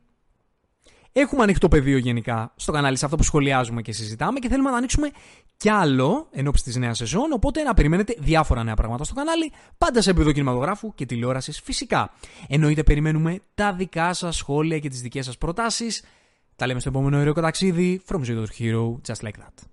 Έχουμε ανοιχτό πεδίο γενικά στο κανάλι σε αυτό που σχολιάζουμε και συζητάμε και θέλουμε να ανοίξουμε κι άλλο εν ώψη της νέας σεζόν. Οπότε να περιμένετε διάφορα νέα πράγματα στο κανάλι, πάντα σε επίπεδο κινηματογράφου και τηλεόρασης φυσικά. Εννοείται περιμένουμε τα δικά σας σχόλια και τις δικές σας προτάσεις. Τα λέμε στο επόμενο ωραίο ταξίδι. From Zero Hero, just like that.